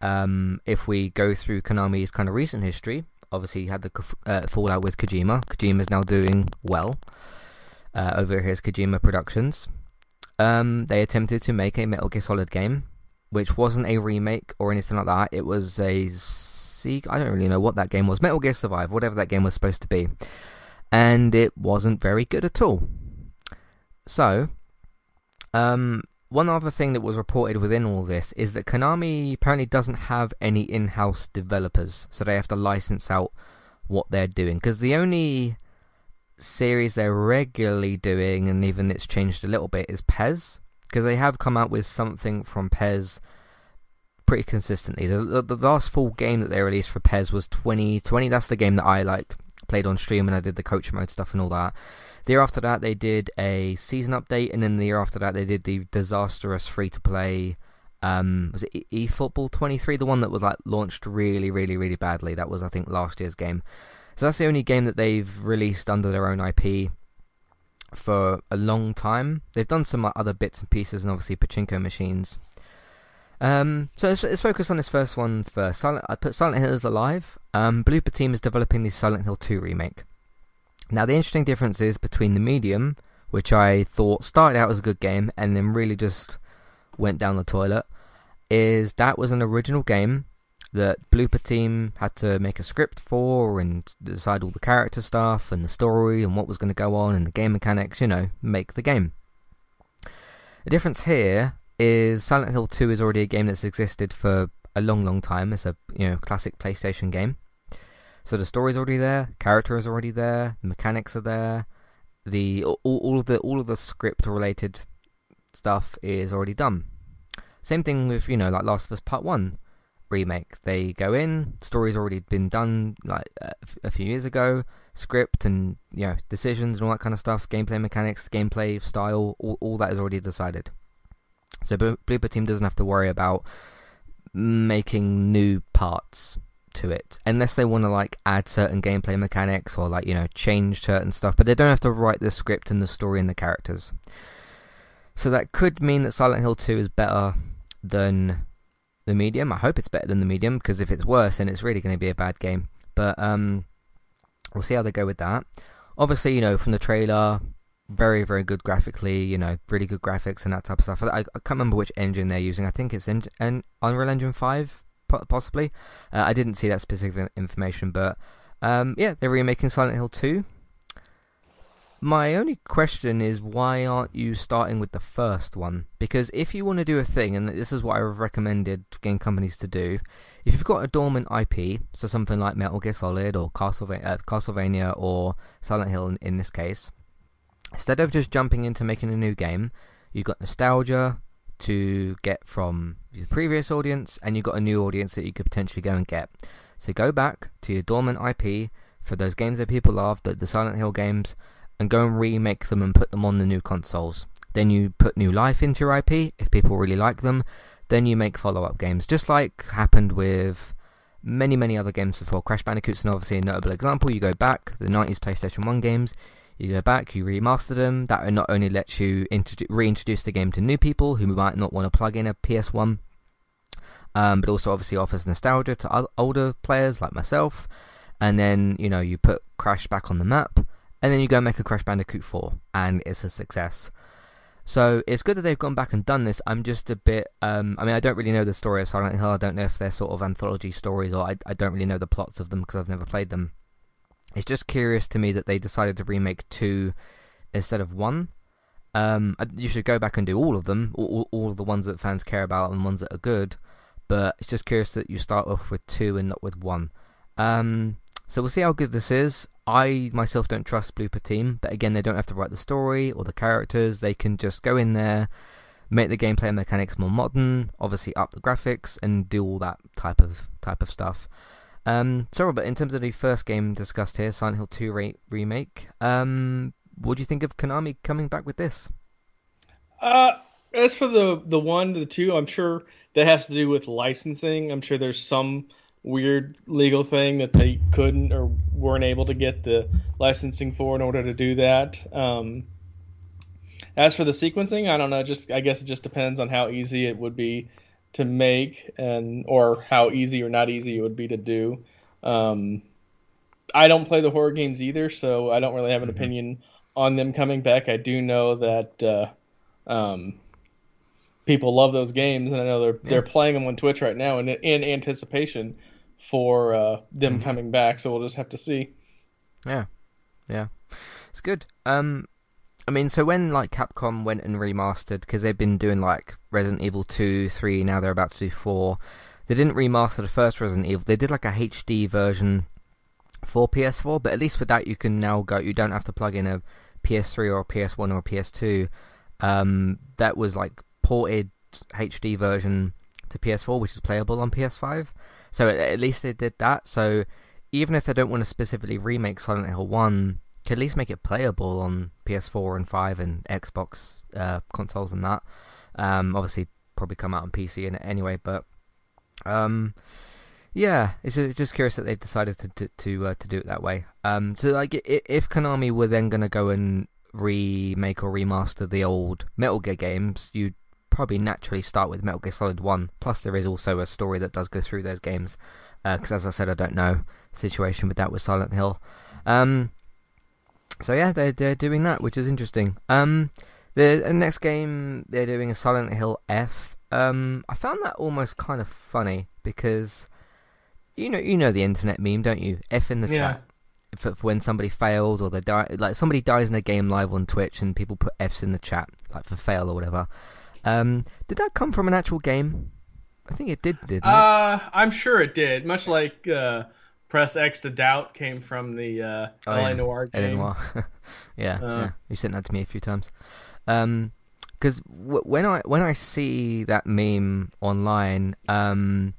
Um, if we go through Konami's kind of recent history, obviously you had the uh, fallout with Kojima. Kojima is now doing well uh, over his Kojima Productions. Um, they attempted to make a Metal Gear Solid game. which wasn't a remake or anything like that. It was a I don't really know what that game was. Metal Gear Survive, whatever that game was supposed to be, and it wasn't very good at all. So, um, one other thing that was reported within all this is that Konami apparently doesn't have any in-house developers, so they have to license out what they're doing. Because the only series they're regularly doing, and even it's changed a little bit, is PES. Because they have come out with something from PES pretty consistently. The, the, the last full game that they released for PES was 2020. That's the game that I like played on stream and I did the coach mode stuff and all that. The year after that, they did a season update, and then the year after that, they did the disastrous free to play. Um, was it eFootball 23, the one that was like launched really, really, really badly? That was, I think, last year's game. So that's the only game that they've released under their own IP for a long time. They've done some other bits and pieces, and obviously pachinko machines. Um, so let's, let's, focus on this first one first. Silent, I put Silent Hill is alive. Um, Bloober Team is developing the Silent Hill 2 remake. Now, the interesting difference is between the medium, which I thought started out as a good game and then really just went down the toilet, is that was an original game that Bloober Team had to make a script for and decide all the character stuff and the story and what was going to go on and the game mechanics, you know, make the game. The difference here is Silent Hill 2 is already a game that's existed for a long, long time. It's a you know classic PlayStation game. So the story's already there, character is already there, the mechanics are there, the all, all of the all of the script related stuff is already done. Same thing with you know like Last of Us Part One remake. They go in, story's already been done like a few years ago, script and you know decisions and all that kind of stuff, gameplay mechanics, gameplay style, all all that is already decided. So Bloober Team doesn't have to worry about making new parts to it unless they want to like add certain gameplay mechanics or like you know change certain stuff but they don't have to write the script and the story and the characters so that could mean that Silent Hill 2 is better than the medium. I hope it's better than the medium because if it's worse then it's really going to be a bad game. But um we'll see how they go with that. Obviously you know from the trailer very very good graphically you know really good graphics and that type of stuff. I, I can't remember which engine they're using. I think it's in, in Unreal Engine 5 possibly. Uh, I didn't see that specific information, but um, yeah, they're remaking Silent Hill 2. My only question is why aren't you starting with the first one? Because if you want to do a thing, and this is what I've recommended game companies to do, if you've got a dormant IP, so something like Metal Gear Solid or Castlevania, uh, Castlevania or Silent Hill in, in this case, instead of just jumping into making a new game, you've got nostalgia, to get from your previous audience, and you've got a new audience that you could potentially go and get. So go back to your dormant IP for those games that people love, the, the Silent Hill games, and go and remake them and put them on the new consoles. Then you put new life into your IP if people really like them. Then you make follow-up games, just like happened with many, many other games before. Crash Bandicoot's an obviously a notable example. You go back, the 90s PlayStation 1 games, you go back, you remaster them. That not only lets you reintroduce the game to new people who might not want to plug in a PS1, um, but also obviously offers nostalgia to older players like myself. And then you know you put Crash back on the map, and then you go and make a Crash Bandicoot 4, and it's a success. So it's good that they've gone back and done this. I'm just a bit. Um, I mean, I don't really know the story of Silent Hill. I don't know if they're sort of anthology stories, or I, I don't really know the plots of them because I've never played them. It's just curious to me that they decided to remake two instead of one. Um, you should go back and do all of them, all, all of the ones that fans care about and ones that are good. But it's just curious that you start off with two and not with one. Um, so we'll see how good this is. I myself don't trust Bloober Team, but again, they don't have to write the story or the characters. They can just go in there, make the gameplay mechanics more modern, obviously up the graphics, and do all that type of type of stuff. Um, so, Robert, in terms of the first game discussed here, Silent Hill 2 re- remake, um, what do you think of Konami coming back with this? Uh, as for the the one, the two, I'm sure that has to do with licensing. I'm sure there's some weird legal thing that they couldn't or weren't able to get the licensing for in order to do that. Um, as for the sequencing, I don't know. Just I guess it just depends on how easy it would be to make and or how easy or not easy it would be to do. Um, I don't play the horror games either, so I don't really have an mm-hmm. opinion on them coming back. I do know that uh, um, people love those games, and I know they're yeah. they're playing them on Twitch right now in in anticipation for uh, them mm-hmm. coming back. So we'll just have to see. Yeah, yeah, it's good. Um, I mean, so when like Capcom went and remastered because they've been doing like Resident Evil two, three, now they're about to do four. They didn't remaster the first Resident Evil. They did like a HD version for PS4, but at least with that you can now go. You don't have to plug in a PS3 or a PS1 or a PS2. Um, that was like ported HD version to PS4, which is playable on PS5. So at least they did that. So even if they don't want to specifically remake Silent Hill 1, could at least make it playable on PS4 and 5 and Xbox uh, consoles and that. Um, obviously, probably come out on PC in it anyway, but um, yeah, it's, just curious that they've decided to to to, uh, to do it that way. Um, so like, if Konami were then going to go and remake or remaster the old Metal Gear games, you'd probably naturally start with Metal Gear Solid One. Plus, there is also a story that does go through those games. Because uh, as I said, I don't know situation with that with Silent Hill. Um, so yeah, they're they're doing that, which is interesting. Um, the, the next game they're doing is Silent Hill F. Um, I found that almost kind of funny because you know you know the internet meme, don't you? F in the yeah. chat for, for, when somebody fails or they die, like somebody dies in a game live on Twitch and people put Fs in the chat, like for fail or whatever. Um, did that come from an actual game? I think it did, didn't uh, it? I'm sure it did. Much like uh, Press X to Doubt came from the uh, oh, LA yeah. Noire game. Noire. [laughs] yeah, uh, yeah, you sent that to me a few times. Um, because w- when I when I see that meme online, um,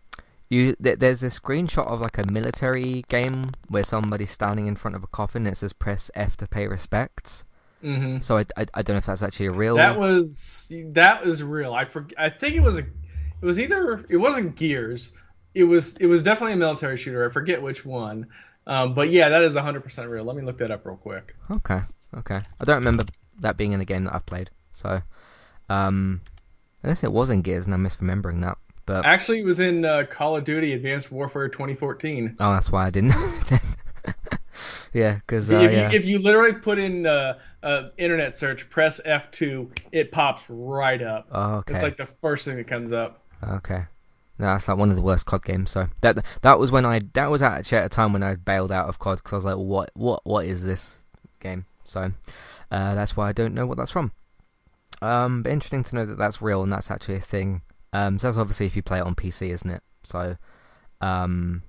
you th- there's a screenshot of like a military game where somebody's standing in front of a coffin and it says press F to pay respects. Mm-hmm. So I, I, I don't know if that's actually a real. That was that was real. I for, I think it was a it was either it wasn't Gears. It was it was definitely a military shooter. I forget which one. Um, but yeah, that is 100% real. Let me look that up real quick. Okay. Okay. I don't remember that being in a game that I've played. So, um, unless it was in Gears and I'm misremembering that. But actually, it was in uh, Call of Duty Advanced Warfare 2014. Oh, that's why I didn't. [laughs] yeah, because uh, if, yeah. if, you literally put in uh, uh, internet search, press F2, it pops right up. Oh, okay. It's like the first thing that comes up. Okay. No, that's like one of the worst COD games. So that that was when I that was actually at a time when I bailed out of COD because I was like, what what what is this game? So uh, that's why I don't know what that's from. Um, but interesting to know that that's real and that's actually a thing. Um, so that's obviously if you play it on PC, isn't it? So, um,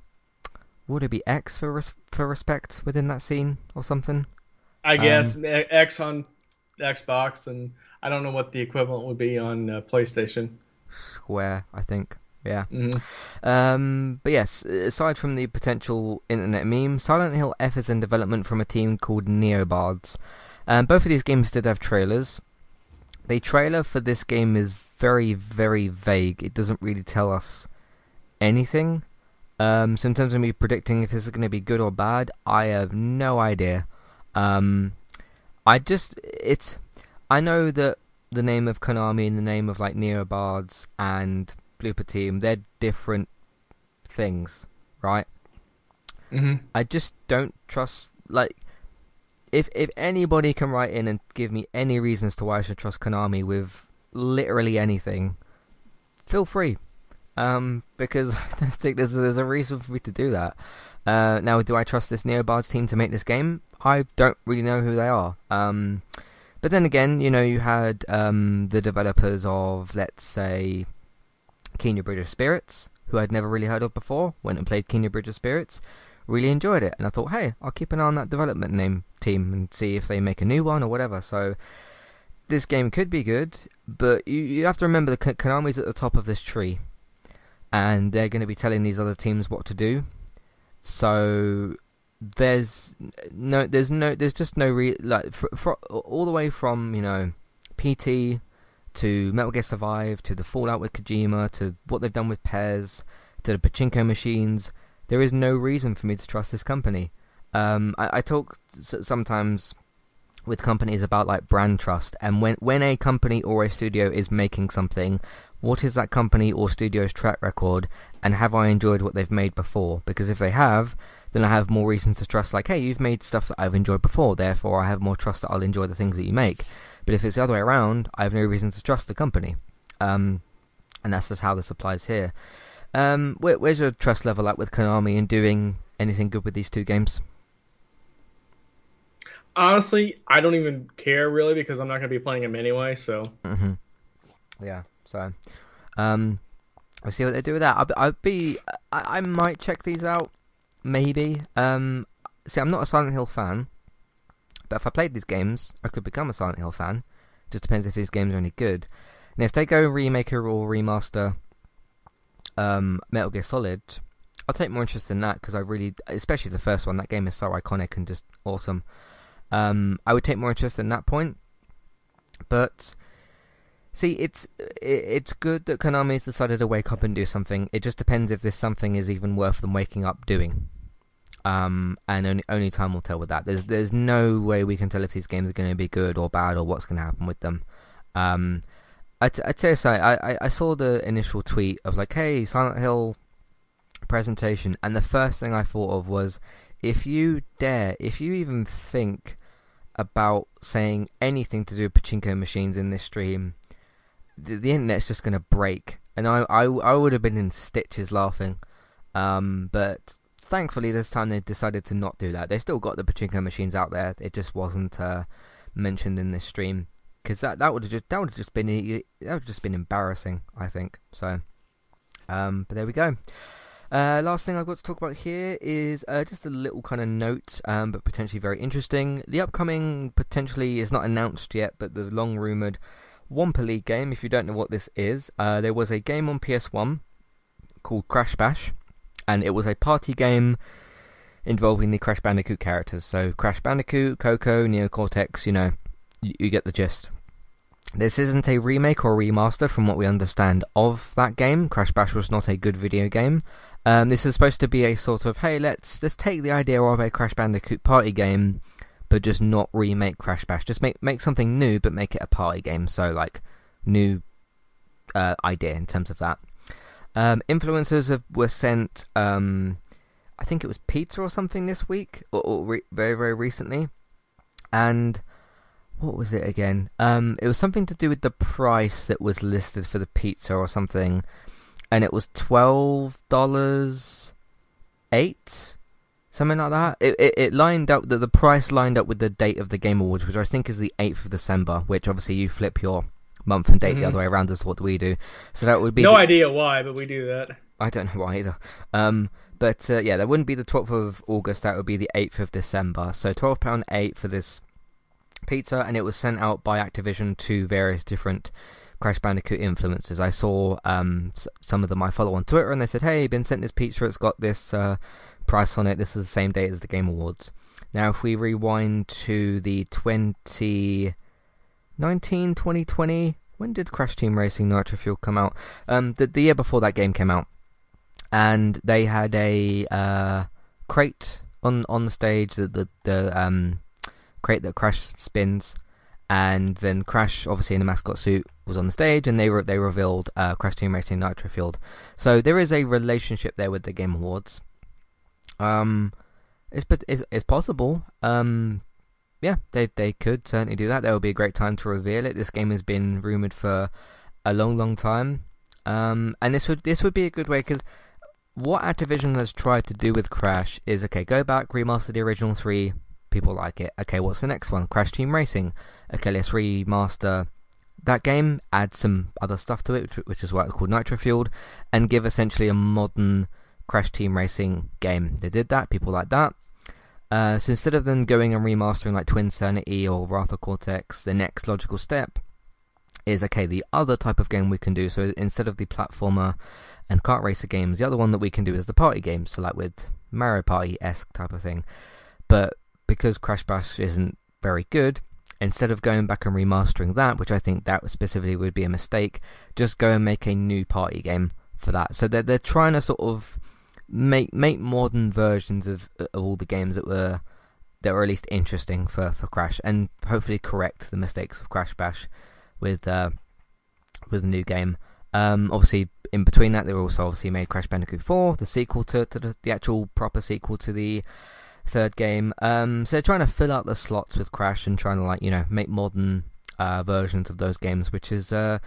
would it be X for res- for respect within that scene or something? I guess um, X on Xbox, and I don't know what the equivalent would be on uh, PlayStation. Square, I think. Yeah. Mm-hmm. Um, but yes, aside from the potential internet meme, Silent Hill F is in development from a team called Neobards. Um, both of these games did have trailers. The trailer for this game is very, very vague. It doesn't really tell us anything. Um, so in terms of me predicting if this is going to be good or bad, I have no idea. Um, I just it's I know that the name of Konami and the name of like Neobards and Bloober Team, they're different things, right? Mm-hmm. I just don't trust. Like, if if anybody can write in and give me any reasons to why I should trust Konami with literally anything, feel free. Um, because [laughs] I don't think there's there's a reason for me to do that. Uh, now, do I trust this Neobards team to make this game? I don't really know who they are. Um, but then again, you know, you had um, the developers of, let's say, Kena Bridge of Spirits, who I'd never really heard of before, went and played Kena Bridge of Spirits, really enjoyed it, and I thought, hey, I'll keep an eye on that development name team and see if they make a new one or whatever. So this game could be good, but you, you have to remember the Konami's at the top of this tree, and they're going to be telling these other teams what to do. So there's no, there's no, there's just no re like for, for, all the way from you know PT to Metal Gear Survive, to the Fallout with Kojima, to what they've done with PES, to the pachinko machines, there is no reason for me to trust this company. Um, I, I talk sometimes with companies about like brand trust, and when when a company or a studio is making something, what is that company or studio's track record, and have I enjoyed what they've made before? Because if they have, then I have more reason to trust. Like, hey, you've made stuff that I've enjoyed before, therefore I have more trust that I'll enjoy the things that you make. But if it's the other way around, I have no reason to trust the company. Um, and that's just how this applies here. Um, where, where's your trust level at with Konami in doing anything good with these two games? Honestly, I don't even care really because I'm not going to be playing them anyway. So. Mm-hmm. Yeah. So, um, we'll see what they do with that. I'll, I'll be. I, I might check these out. Maybe. Um, see, I'm not a Silent Hill fan, but if I played these games, I could become a Silent Hill fan. Just depends if these games are any good. And if they go remake or remaster um, Metal Gear Solid, I'll take more interest in that because I really, especially the first one, that game is so iconic and just awesome. Um, I would take more interest in that point. But see, it's it's good that Konami's decided to wake up and do something. It just depends if this something is even worth them waking up doing. Um, and only only time will tell with that. There's there's no way we can tell if these games are going to be good or bad or what's going to happen with them. Um, I t- I tell you, so I, I I saw the initial tweet of like, hey, Silent Hill presentation, and the first thing I thought of was, if you dare, if you even think about saying anything to do with pachinko machines in this stream, the, the internet's just going to break. And I, I, I would have been in stitches laughing. Um, but thankfully, this time they decided to not do that. They still got the pachinko machines out there. It just wasn't uh, mentioned in this stream because that that would have just that would have just been that would just been embarrassing. I think so. Um, but there we go. Uh, last thing I've got to talk about here is uh, just a little kind of note, um, but potentially very interesting. The upcoming, potentially, is not announced yet, but the long rumored Wumpa League game. If you don't know what this is, uh, there was a game on PS1 called Crash Bash, and it was a party game involving the Crash Bandicoot characters. So Crash Bandicoot, Coco, Neo Cortex, you know, you, you get the gist. This isn't a remake or remaster from what we understand of that game. Crash Bash was not a good video game. Um, this is supposed to be a sort of hey, let's let's take the idea of a Crash Bandicoot party game, but just not remake Crash Bash. Just make make something new, but make it a party game. So like new uh, idea in terms of that. Um, influencers have, were sent. Um, I think it was pizza or something this week, or, or re- very very recently, and what was it again? Um, it was something to do with the price that was listed for the pizza or something and it was twelve dollars eight, something like that. It, it it lined up that the price lined up with the date of the Game Awards, which I think is the eighth of December. Which obviously you flip your month and date mm-hmm. the other way around as what we do. So that would be no the, idea why, but we do that. I don't know why either. Um, but uh, yeah, that wouldn't be the twelfth of August. That would be the eighth of December. So twelve pound eight for this pizza, and it was sent out by Activision to various different Crash Bandicoot influences. I saw um, some of them I follow on Twitter, and they said, "Hey, been sent this pizza. It's got this uh, price on it. This is the same date as the Game Awards." Now, if we rewind to the 2019, 2020, when did Crash Team Racing Nitro Fuel come out? Um, the, the year before that game came out, and they had a uh, crate on on the stage, the the, the um, crate that Crash spins and then Crash, obviously in a mascot suit, was on the stage, and they re- they revealed uh, Crash Team Racing Nitro Fueled. So there is a relationship there with the Game Awards. Um, it's but it's, it's possible. Um, yeah, they they could certainly do that. That would be a great time to reveal it. This game has been rumored for a long, long time. Um, and this would this would be a good way because what Activision has tried to do with Crash is okay, go back, remaster the original three, people like it. Okay, what's the next one? Crash Team Racing. Okay, let's remaster that game, add some other stuff to it, which, is why it's called Nitro Fueled, and give essentially a modern Crash Team Racing game. They did that, people like that. Uh, so instead of them going and remastering like Twin Sanity or Wrath of Cortex, the next logical step is okay, the other type of game we can do. So instead of the platformer and kart racer games, the other one that we can do is the party game. So like with Mario Party esque type of thing. But because Crash Bash isn't very good, instead of going back and remastering that, which I think that specifically would be a mistake, just go and make a new party game for that. So they're they're trying to sort of make make modern versions of, of all the games that were that were at least interesting for, for Crash, and hopefully correct the mistakes of Crash Bash with uh, with a new game. Um, obviously, in between that, they also obviously made Crash Bandicoot 4, the sequel to, to the, the actual proper sequel to the third game. Um, so they're trying to fill out the slots with Crash and trying to like you know make modern uh, versions of those games, which is uh,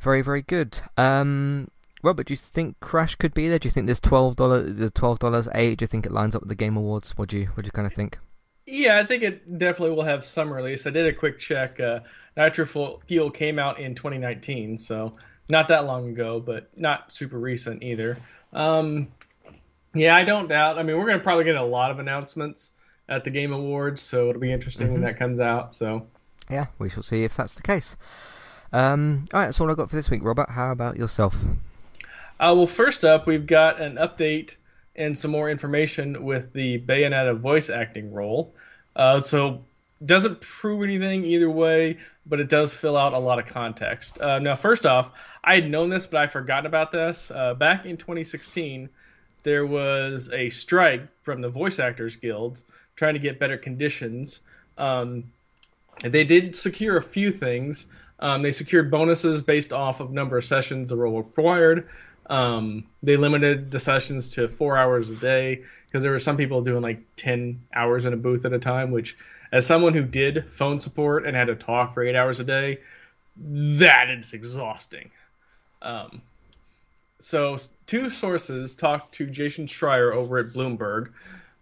Very, very good. Um, Robert, do you think Crash could be there? Do you think there's twelve dollars, the twelve dollars eight? Do you think it lines up with the Game Awards? What do you, what do you kind of think? Yeah, I think it definitely will have some release. I did a quick check. Uh, Nitro Fuel came out in 2019, so not that long ago, but not super recent either. Um, yeah, I don't doubt. I mean, we're gonna probably get a lot of announcements at the Game Awards, so it'll be interesting mm-hmm. when that comes out. So yeah, we shall see if that's the case. Um, all right, that's all I got for this week. Robert, how about yourself? Uh, well, first up, we've got an update and some more information with the Bayonetta voice acting role. Uh, so doesn't prove anything either way, but it does fill out a lot of context. Uh, now, first off, I had known this, but I forgot about this. Uh, back in 2016, there was a strike from the voice actors guilds trying to get better conditions. Um, they did secure a few things. Um, they secured bonuses based off of number of sessions the role required. Um, they limited the sessions to four hours a day because there were some people doing like 10 hours in a booth at a time, which, as someone who did phone support and had to talk for eight hours a day, that is exhausting. Um, so, two sources talked to Jason Schreier over at Bloomberg.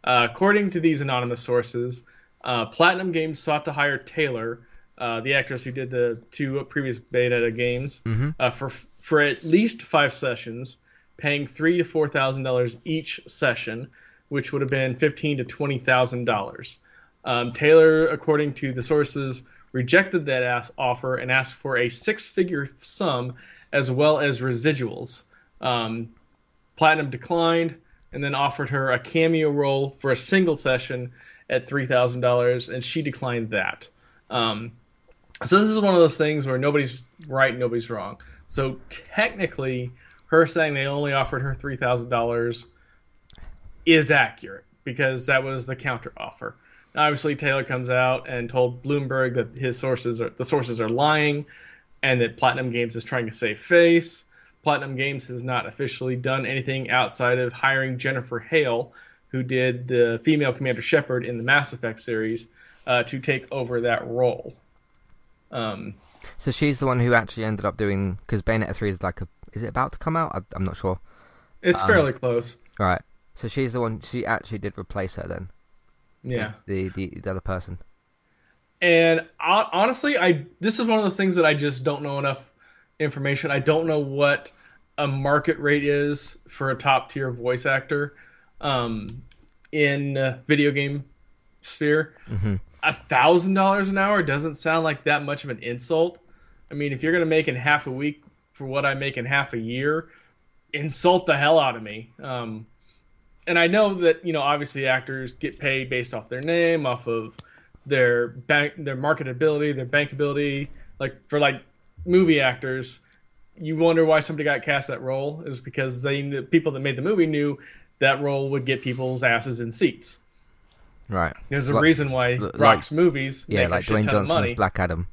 Uh, according to these anonymous sources, uh, Platinum Games sought to hire Taylor, uh, the actress who did the two previous beta games, mm-hmm. Uh, for for at least five sessions, paying three to four thousand dollars each session, which would have been fifteen to twenty thousand um, dollars. Taylor, according to the sources, rejected that offer and asked for a six-figure sum as well as residuals. Um, Platinum declined and then offered her a cameo role for a single session at three thousand dollars, and she declined that. Um, so this is one of those things where nobody's right, nobody's wrong. So technically, her saying they only offered her three thousand dollars is accurate because that was the counter offer. obviously, Taylor comes out and told Bloomberg that his sources are the sources are lying, and that Platinum Games is trying to save face. Platinum Games has not officially done anything outside of hiring Jennifer Hale, who did the female Commander Shepard in the Mass Effect series, uh, to take over that role. Um, so she's the one who actually ended up doing because Bayonetta three is like a is it about to come out? I, am not sure. It's um, fairly close. Right. So she's the one. She actually did replace her then. Yeah. The the, the other person. And I, honestly, I this is one of those things that I just don't know enough information. I don't know what a market rate is for a top tier voice actor um, in uh, video game sphere. Mm-hmm. A thousand dollars an hour doesn't sound like that much of an insult. I mean, if you're gonna make in half a week for what I make in half a year, insult the hell out of me. Um, and I know that you know obviously actors get paid based off their name, off of their bank, their marketability, their bankability. Like for like movie actors, you wonder why somebody got cast that role is because they the people that made the movie knew that role would get people's asses in seats. Right. There's a like, reason why like, Rock's movies yeah, like Dwayne Johnson's Black Adam.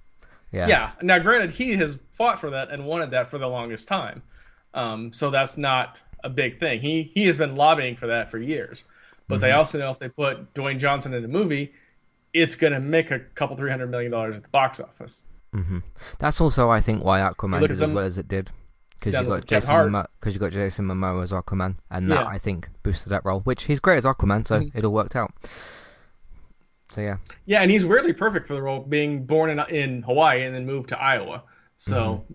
Yeah. Yeah. Now, granted, he has fought for that and wanted that for the longest time, um, so that's not a big thing. He he has been lobbying for that for years, but mm-hmm. they also know if they put Dwayne Johnson in a movie, it's going to make a couple three hundred million dollars at the box office. Mm-hmm. That's also, I think, why Aquaman did as well as it did. Because you got Jason, because you got Jason Momoa as Aquaman, and that yeah. I think boosted that role. Which he's great as Aquaman, so mm-hmm. it all worked out. So yeah. Yeah, and he's weirdly perfect for the role, being born in in Hawaii and then moved to Iowa. So mm-hmm.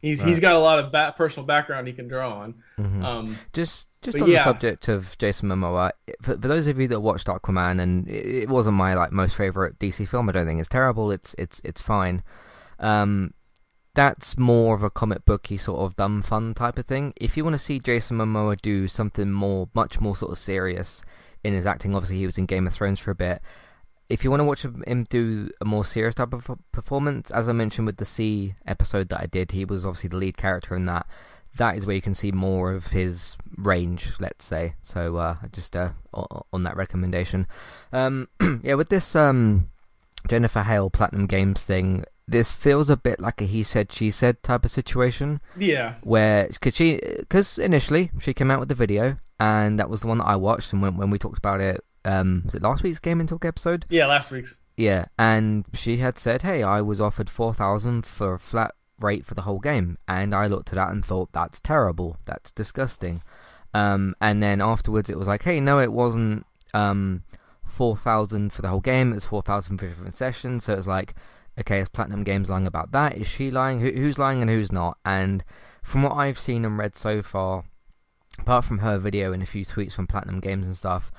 he's right. he's got a lot of ba- personal background he can draw on. Mm-hmm. Um, just just on yeah. the subject of Jason Momoa, for, for, those of you that watched Aquaman, and it, it, wasn't my like most favorite DC film. I don't think it's terrible. It's it's it's fine. Um, that's more of a comic booky sort of dumb fun type of thing. If you want to see Jason Momoa do something more, much more sort of serious in his acting, obviously he was in Game of Thrones for a bit. If you want to watch him do a more serious type of performance, as I mentioned with the See episode that I did, he was obviously the lead character in that that is where you can see more of his range, let's say. So uh, just uh, on that recommendation, um, [clears throat] yeah, with this um, Jennifer Hale Platinum Games thing, this feels a bit like a he said she said type of situation. Yeah. Where because she because initially she came out with the video and that was the one that I watched and when when we talked about it, um, was it last week's Game and Talk episode? Yeah, last week's. Yeah, and she had said, "Hey, I was offered four thousand for a flat rate for the whole game. And I looked at that and thought, that's terrible. That's disgusting. Um, and then afterwards, it was like, hey, no, it wasn't um, 4,000 for the whole game. It was 4,000 for different sessions. So it was like, okay, is Platinum Games lying about that? Is she lying? Who, who's lying and who's not? And from what I've seen and read so far, apart from her video and a few tweets from Platinum Games and stuff,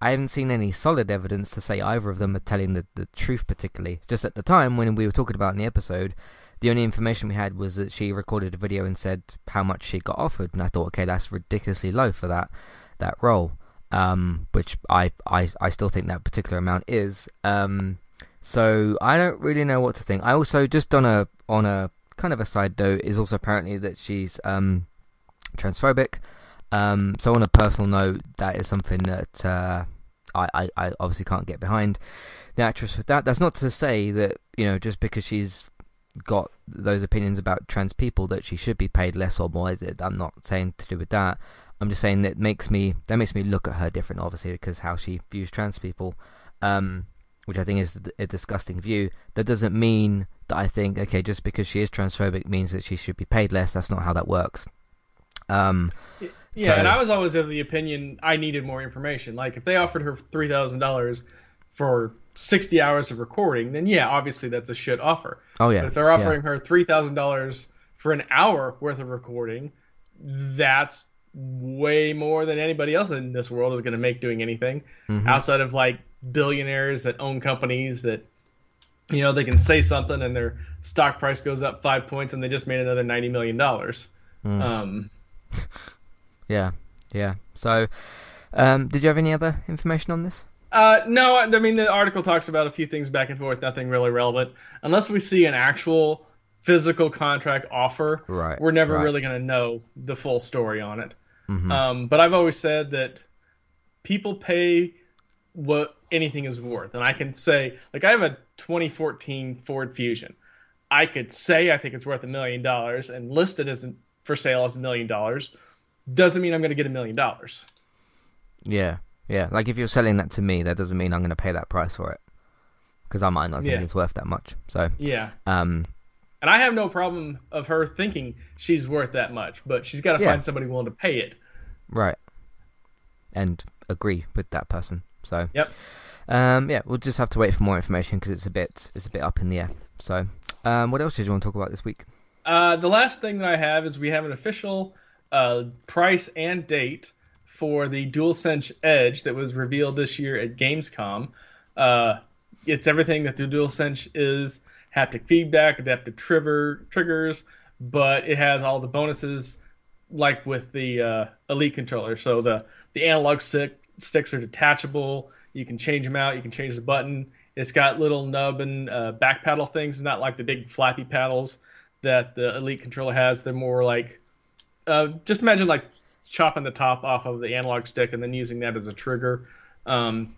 I haven't seen any solid evidence to say either of them are telling the, the truth particularly. Just at the time when we were talking about in the episode, the only information we had was that she recorded a video and said how much she got offered, and I thought, okay, that's ridiculously low for that that role. Um, which I, I I still think that particular amount is. Um, so I don't really know what to think. I also just on a on a kind of a side note is also apparently that she's um, transphobic. Um, so on a personal note, that is something that uh, I, I, I obviously can't get behind the actress with that. That's not to say that you know just because she's got those opinions about trans people that she should be paid less or more. I'm not saying to do with that. I'm just saying that makes me that makes me look at her different, obviously, because how she views trans people, um, which I think is a disgusting view. That doesn't mean that I think okay, just because she is transphobic means that she should be paid less. That's not how that works. Um, yeah, so, and I was always of the opinion I needed more information. Like if they offered her three thousand dollars for 60 hours of recording, then yeah, obviously that's a shit offer. Oh yeah. But if they're offering yeah. her three thousand dollars for an hour worth of recording, that's way more than anybody else in this world is going to make doing anything mm-hmm. outside of like billionaires that own companies that you know they can say something and their stock price goes up five points and they just made another 90 million dollars mm. um yeah yeah so um did you have any other information on this uh, no, I mean the article talks about a few things back and forth, nothing really relevant. Unless we see an actual physical contract offer, right, we're never right. really going to know the full story on it. Mm-hmm. Um, but I've always said that people pay what anything is worth, and I can say, like, I have a 2014 Ford Fusion. I could say I think it's worth a million dollars and list it as for sale as a million dollars. Doesn't mean I'm going to get a million dollars. Yeah, yeah, like if you're selling that to me, that doesn't mean I'm going to pay that price for it because I might not think yeah. it's worth that much. So yeah, um, and I have no problem of her thinking she's worth that much, but she's got to yeah. find somebody willing to pay it. Right, and agree with that person. So yep. Um, yeah, we'll just have to wait for more information because it's a bit it's a bit up in the air. So, um, what else did you want to talk about this week? Uh, the last thing that I have is we have an official uh, price and date for the DualSense Edge that was revealed this year at Gamescom. Uh, it's everything that the DualSense is haptic feedback, adaptive trigger, triggers, but it has all the bonuses like with the uh, Elite controller. So the, the analog stick, sticks are detachable. You can change them out. You can change the button. It's got little nub and uh, back paddle things. It's not like the big flappy paddles that the Elite controller has. They're more like uh, just imagine like chopping the top off of the analog stick and then using that as a trigger. Um,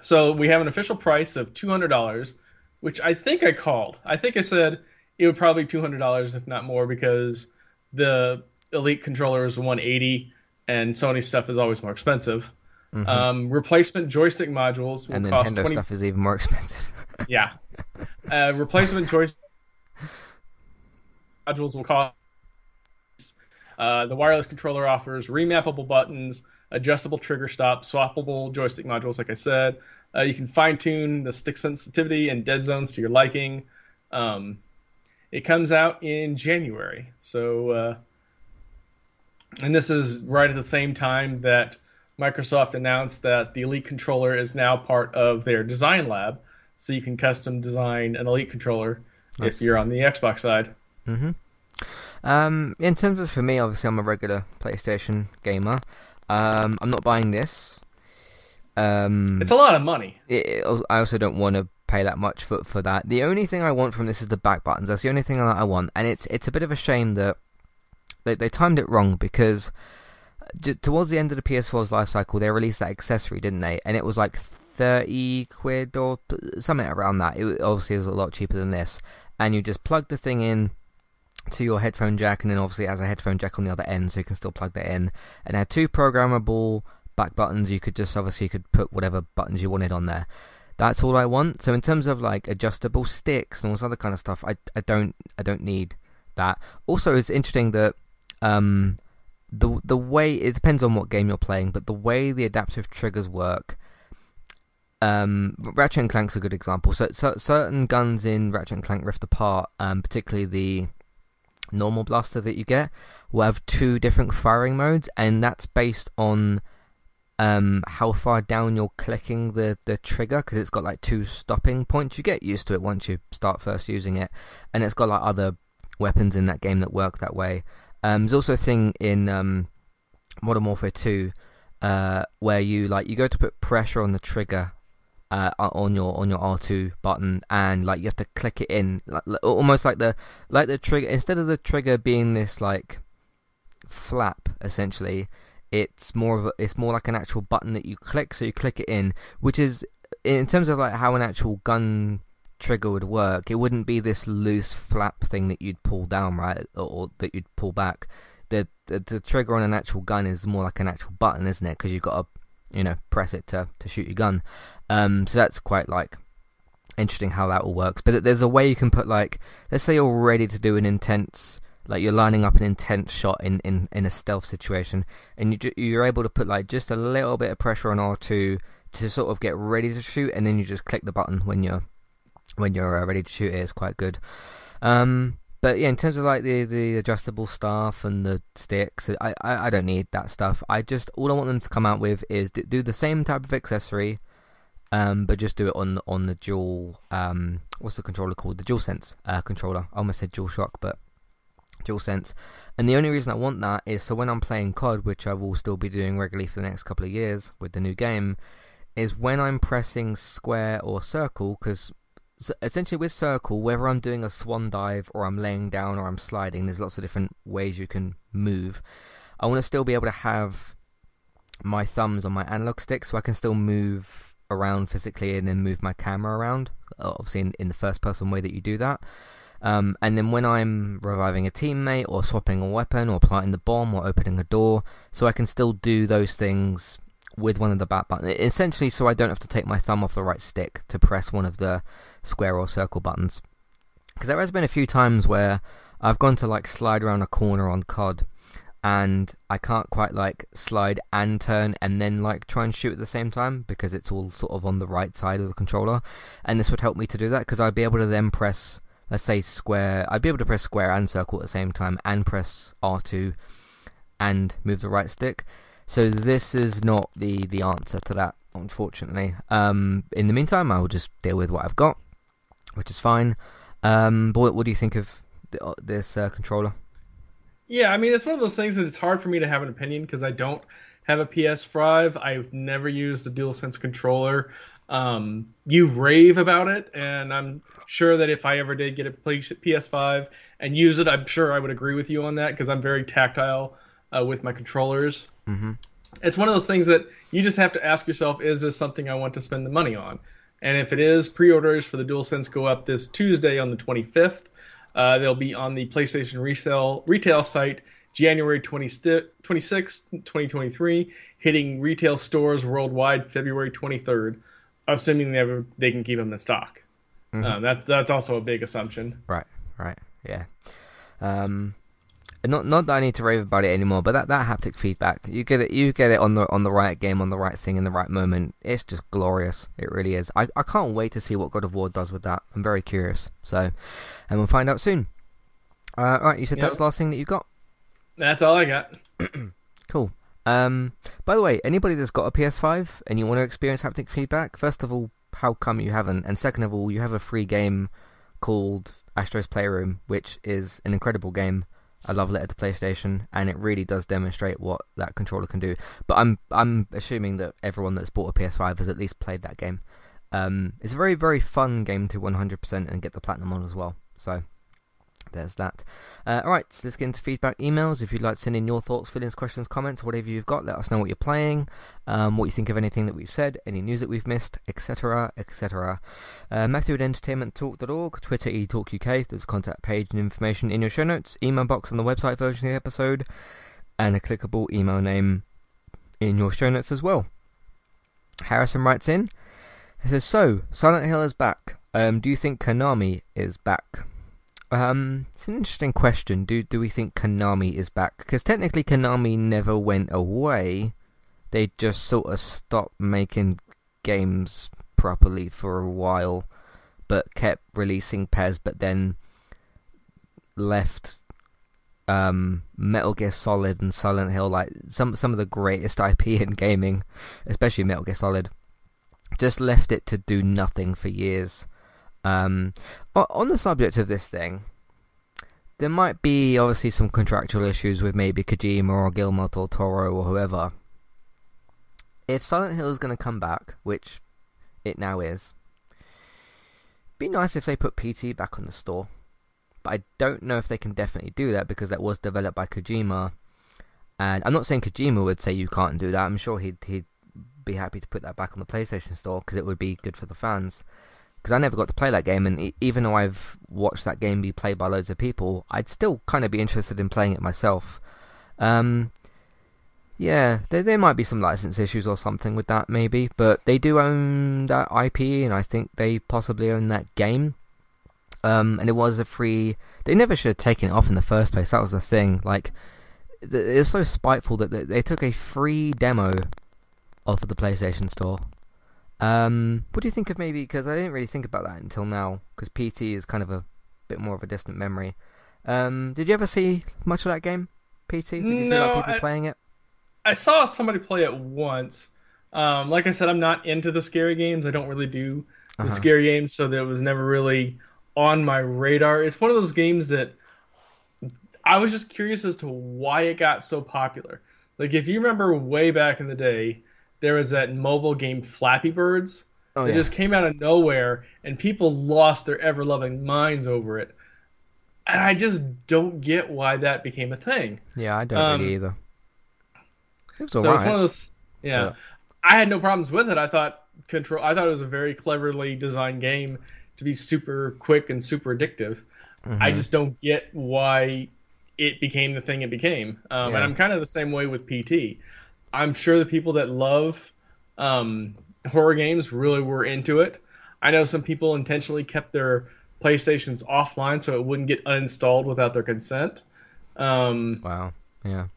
so we have an official price of two hundred dollars, which I think I called. I think I said it would probably two hundred dollars if not more because the Elite controller is one eighty and Sony stuff is always more expensive. Mm-hmm. Um, replacement joystick modules will and cost Nintendo 20... stuff is even more expensive. yeah, uh, replacement [laughs] joystick modules will cost uh, the wireless controller offers remappable buttons, adjustable trigger stop, swappable joystick modules, like I said. Uh, you can fine tune the stick sensitivity and dead zones to your liking. Um, it comes out in January. So, uh, and this is right at the same time that Microsoft announced that the Elite controller is now part of their design lab. So you can custom design an Elite controller nice. if you're on the Xbox side. Mm-hmm. Um, in terms of for me, obviously I'm a regular PlayStation gamer. Um, I'm not buying this. Um, it's a lot of money. It, I also don't want to pay that much for for that. The only thing I want from this is the back buttons. That's the only thing that I want, and it's it's a bit of a shame that they they timed it wrong because towards the end of the PS4's life cycle, they released that accessory, didn't they? And it was like thirty quid or something around that. It obviously was a lot cheaper than this, and you just plug the thing in to your headphone jack, and then obviously it has a headphone jack on the other end, so you can still plug that in. And it had two programmable back buttons. You could just obviously you could put whatever buttons you wanted on there. That's all I want. So in terms of like adjustable sticks and all this other kind of stuff, I I don't I don't need that. Also, it's interesting that um the the way it depends on what game you're playing, but the way the adaptive triggers work. Um, Ratchet and Clank's a good example. So, so certain guns in Ratchet and Clank Rift Apart, um, particularly the normal blaster that you get, will have two different firing modes, and that's based on um, how far down you're clicking the, the trigger because it's got like two stopping points. You get used to it once you start first using it, and it's got like other weapons in that game that work that way. Um, there's also a thing in um, Modern Warfare 2 uh, where you like you go to put pressure on the trigger uh, on your on your R2 button, and like you have to click it in, like, almost like the like the trigger instead of the trigger being this like flap essentially it's more of a, it's more like an actual button that you click so you click it in which is in terms of like how an actual gun trigger would work it wouldn't be this loose flap thing that you'd pull down right or, or that you'd pull back. The, the, the trigger on an actual gun is more like an actual button isn't it? Because you've got to you know press it to to shoot your gun um so that's quite like interesting how that all works but there's a way you can put like let's say you're ready to do an intense like you're lining up an intense shot in, in, in a stealth situation, and you you're able to put like just a little bit of pressure on R two to sort of get ready to shoot, and then you just click the button when you're when you're uh, ready to shoot. It is quite good. Um, but yeah, in terms of like the, the adjustable stuff and the sticks, I, I, I don't need that stuff. I just all I want them to come out with is do the same type of accessory, um, but just do it on on the dual um, what's the controller called? The DualSense uh, controller. I almost said DualShock, but DualSense. And the only reason I want that is so when I'm playing COD, which I will still be doing regularly for the next couple of years with the new game, is when I'm pressing square or circle, because essentially with circle, whether I'm doing a swan dive or I'm laying down or I'm sliding, there's lots of different ways you can move. I want to still be able to have my thumbs on my analog stick so I can still move around physically and then move my camera around. Obviously, in, in the first person way that you do that. Um, and then when I'm reviving a teammate or swapping a weapon or planting the bomb or opening a door, so I can still do those things with one of the back buttons. Essentially, so I don't have to take my thumb off the right stick to press one of the square or circle buttons. Because there has been a few times where I've gone to like slide around a corner on COD and I can't quite like slide and turn and then like try and shoot at the same time because it's all sort of on the right side of the controller. And this would help me to do that because I'd be able to then press let's say square, I'd be able to press square and circle at the same time and press R2 and move the right stick. So this is not the, the answer to that, unfortunately. Um, in the meantime, I will just deal with what I've got, which is fine. Um, but what, do you think of the, uh, this uh, controller? Yeah, I mean, it's one of those things that it's hard for me to have an opinion because I don't have a PS5. I've never used the DualSense controller. Um, you rave about it, and I'm sure that if I ever did get a PS5 and use it, I'm sure I would agree with you on that because I'm very tactile uh, with my controllers. Mm-hmm. It's one of those things that you just have to ask yourself: Is this something I want to spend the money on? And if it is, pre-orders for the DualSense go up this Tuesday on the 25th. Uh, they'll be on the PlayStation resale retail site January 20, 26th, 2023, hitting retail stores worldwide February 23rd assuming they ever, they can keep them in stock. Mm-hmm. Um, that's that's also a big assumption. Right, right, yeah. Um, not not that I need to rave about it anymore, but that, that haptic feedback, you get it, you get it on the on the right game, on the right thing, in the right moment. It's just glorious. It really is. I, I can't wait to see what God of War does with that. I'm very curious. So, and we'll find out soon. Uh, all right, you said yep. that was the last thing that you got. That's all I got. [clears throat] cool. Um, by the way, anybody that's got a PS5 and you want to experience haptic feedback, first of all, how come you haven't? And second of all, you have a free game called Astro's Playroom, which is an incredible game. I love at the PlayStation, and it really does demonstrate what that controller can do. But I'm I'm assuming that everyone that's bought a PS5 has at least played that game. Um, it's a very very fun game to 100% and get the platinum on as well. So there's that. Uh, Alright, so let's get into feedback emails. If you'd like to send in your thoughts, feelings, questions, comments, whatever you've got, let us know what you're playing, um, what you think of anything that we've said, any news that we've missed, etc. etc. Uh, Matthew at entertainmenttalk.org, Twitter eTalkUK, there's a contact page and information in your show notes, email box on the website version of the episode, and a clickable email name in your show notes as well. Harrison writes in, He says, so, Silent Hill is back. Um, do you think Konami is back? Um, it's an interesting question. Do do we think Konami is back? Because technically Konami never went away. They just sort of stopped making games properly for a while, but kept releasing PES, but then left um, Metal Gear Solid and Silent Hill, like some some of the greatest [laughs] IP in gaming, especially Metal Gear Solid, just left it to do nothing for years. Um, on the subject of this thing, there might be obviously some contractual issues with maybe Kojima or Guillermo del Toro or whoever. If Silent Hill is going to come back, which it now is, be nice if they put PT back on the store. But I don't know if they can definitely do that because that was developed by Kojima. And I'm not saying Kojima would say you can't do that. I'm sure he'd he'd be happy to put that back on the PlayStation Store because it would be good for the fans. Because I never got to play that game, and even though I've watched that game be played by loads of people, I'd still kind of be interested in playing it myself. Um, yeah, there there might be some license issues or something with that, maybe, but they do own that IP, and I think they possibly own that game. Um, and it was a free. They never should have taken it off in the first place. That was the thing. Like, it was so spiteful that they took a free demo off of the PlayStation Store. Um, what do you think of maybe? Because I didn't really think about that until now. Because PT is kind of a bit more of a distant memory. Um, did you ever see much of that game, PT? Did you no, see people I, playing it? I saw somebody play it once. Um, like I said, I'm not into the scary games. I don't really do the uh-huh. scary games, so that was never really on my radar. It's one of those games that I was just curious as to why it got so popular. Like if you remember way back in the day, there was that mobile game Flappy Birds. Oh, it yeah. just came out of nowhere and people lost their ever loving minds over it. And I just don't get why that became a thing. Yeah, I don't um, really either. It so right. it's one of those yeah. yeah. I had no problems with it. I thought control I thought it was a very cleverly designed game to be super quick and super addictive. Mm-hmm. I just don't get why it became the thing it became. Um, yeah. And I'm kind of the same way with PT. I'm sure the people that love um, horror games really were into it. I know some people intentionally kept their PlayStations offline so it wouldn't get uninstalled without their consent. Um, wow. Yeah.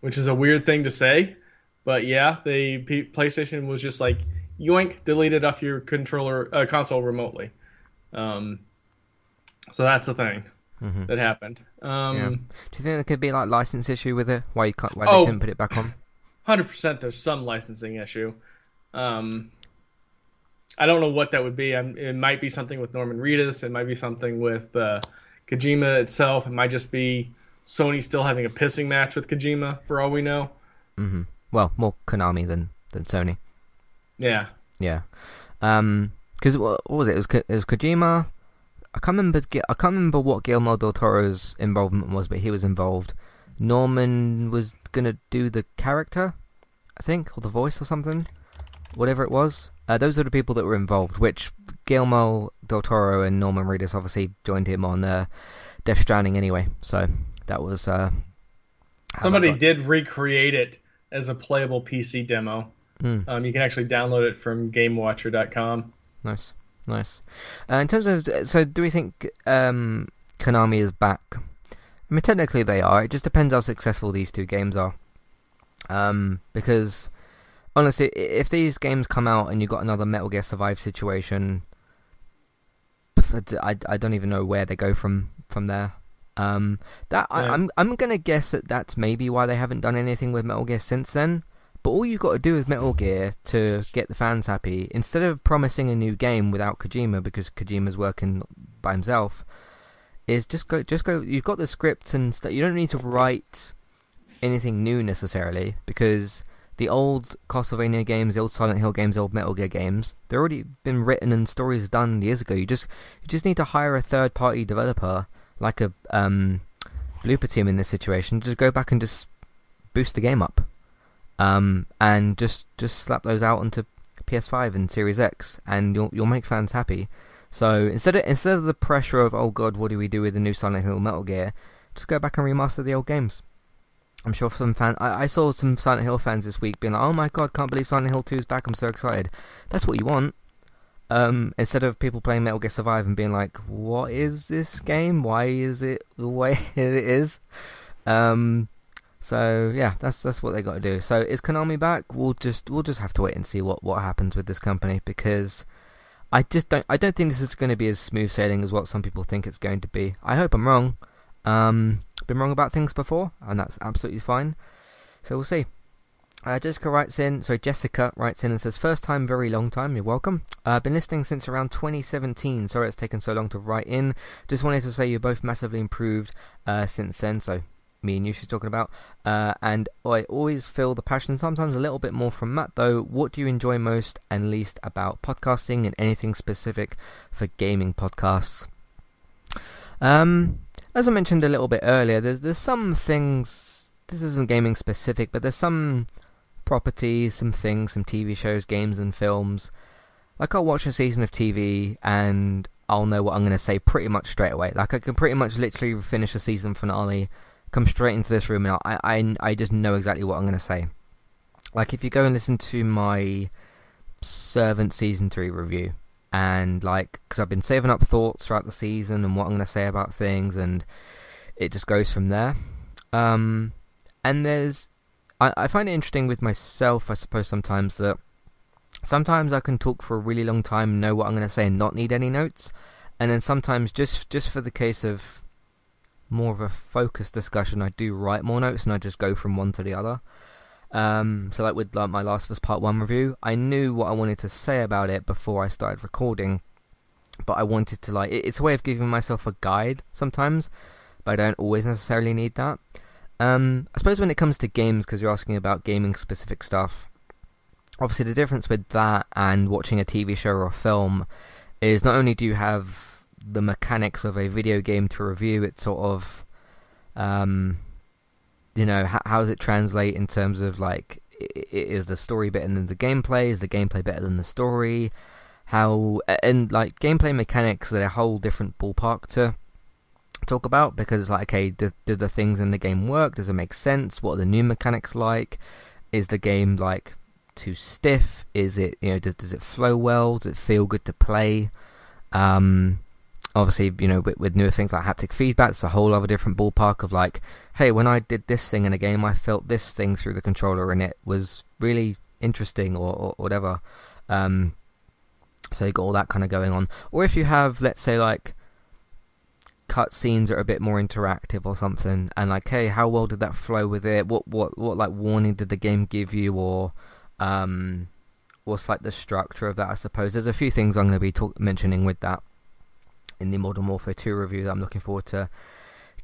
Which is a weird thing to say, but yeah, the P- PlayStation was just like yoink, delete it off your controller uh, console remotely. Um, so that's the thing mm-hmm. that happened. Um, yeah. Do you think there could be like license issue with it? Why you can't? Why oh, they couldn't put it back on? Hundred percent. There's some licensing issue. Um, I don't know what that would be. I'm, it might be something with Norman Reedus. It might be something with uh, Kojima itself. It might just be Sony still having a pissing match with Kojima, for all we know. Mm-hmm. Well, more Konami than than Sony. Yeah. Yeah. Um, because what, what, was it? It was, it was Kojima. I can't remember. I can't remember what Guillermo del Toro's involvement was, but he was involved. Norman was gonna do the character, I think, or the voice or something, whatever it was. Uh, those are the people that were involved. Which Guillermo del Toro and Norman Reedus obviously joined him on uh, Death Stranding anyway. So that was. Uh, Somebody did recreate it as a playable PC demo. Mm. Um, you can actually download it from GameWatcher.com. Nice, nice. Uh, in terms of, so do we think um, Konami is back? I mean, technically they are. It just depends how successful these two games are. Um, because honestly, if these games come out and you got another Metal Gear Survive situation, I, I don't even know where they go from from there. Um, that yeah. I, I'm I'm gonna guess that that's maybe why they haven't done anything with Metal Gear since then. But all you've got to do with Metal Gear to get the fans happy, instead of promising a new game without Kojima because Kojima's working by himself, is just go, just go. You've got the script and. You don't need to write anything new necessarily because the old Castlevania games, the old Silent Hill games, the old Metal Gear games, they've already been written and stories done years ago. You just you just need to hire a third party developer like a um, Bloober Team in this situation. Just go back and just boost the game up um, and just just slap those out onto PS5 and Series X, and you'll you'll make fans happy. So instead of instead of the pressure of oh god, what do we do with the new Silent Hill Metal Gear, just go back and remaster the old games. I'm sure some fan I, I saw some Silent Hill fans this week being like, oh my god, can't believe Silent Hill 2 is back. I'm so excited. That's what you want. Um, instead of people playing Metal Gear Survive and being like, "What is this game? Why is it [laughs] the way it is?" Um, so yeah, that's that's what they got to do. So is Konami back? We'll just we'll just have to wait and see what what happens with this company because I just don't I don't think this is going to be as smooth sailing as what some people think it's going to be. I hope I'm wrong. Um, been wrong about things before, and that's absolutely fine. So we'll see. Uh, Jessica writes in, sorry, Jessica writes in and says, First time, very long time, you're welcome. I've uh, been listening since around 2017. Sorry it's taken so long to write in. Just wanted to say you're both massively improved uh, since then. So, me and you, she's talking about. Uh, and I always feel the passion, sometimes a little bit more from Matt, though. What do you enjoy most and least about podcasting and anything specific for gaming podcasts? Um, as I mentioned a little bit earlier, there's, there's some things, this isn't gaming specific, but there's some properties, some things, some TV shows, games, and films. Like I'll watch a season of TV and I'll know what I'm going to say pretty much straight away. Like I can pretty much literally finish a season finale, come straight into this room, and I I I just know exactly what I'm going to say. Like if you go and listen to my Servant season three review, and like because I've been saving up thoughts throughout the season and what I'm going to say about things, and it just goes from there. Um, and there's I, I find it interesting with myself, I suppose, sometimes that sometimes I can talk for a really long time, know what I'm going to say, and not need any notes. And then sometimes, just just for the case of more of a focused discussion, I do write more notes and I just go from one to the other. Um, so, like with like, my Last of Us Part 1 review, I knew what I wanted to say about it before I started recording, but I wanted to, like, it's a way of giving myself a guide sometimes, but I don't always necessarily need that. Um, I suppose when it comes to games, because you're asking about gaming specific stuff, obviously the difference with that and watching a TV show or a film is not only do you have the mechanics of a video game to review, it's sort of, um, you know, how, how does it translate in terms of like, is the story better than the gameplay? Is the gameplay better than the story? How and like gameplay mechanics, they're a whole different ballpark to talk about because it's like, okay, do, do the things in the game work? Does it make sense? What are the new mechanics like? Is the game like too stiff? Is it you know does does it flow well? Does it feel good to play? Um, obviously, you know with, with newer things like haptic feedback, it's a whole other different ballpark of like, hey, when I did this thing in a game, I felt this thing through the controller, and it was really interesting or, or whatever. Um, so you got all that kind of going on. Or if you have, let's say, like cutscenes are a bit more interactive or something, and like, hey, how well did that flow with it? What what what like warning did the game give you, or um, what's like the structure of that? I suppose there's a few things I'm going to be talk- mentioning with that in the Modern Warfare 2 review that I'm looking forward to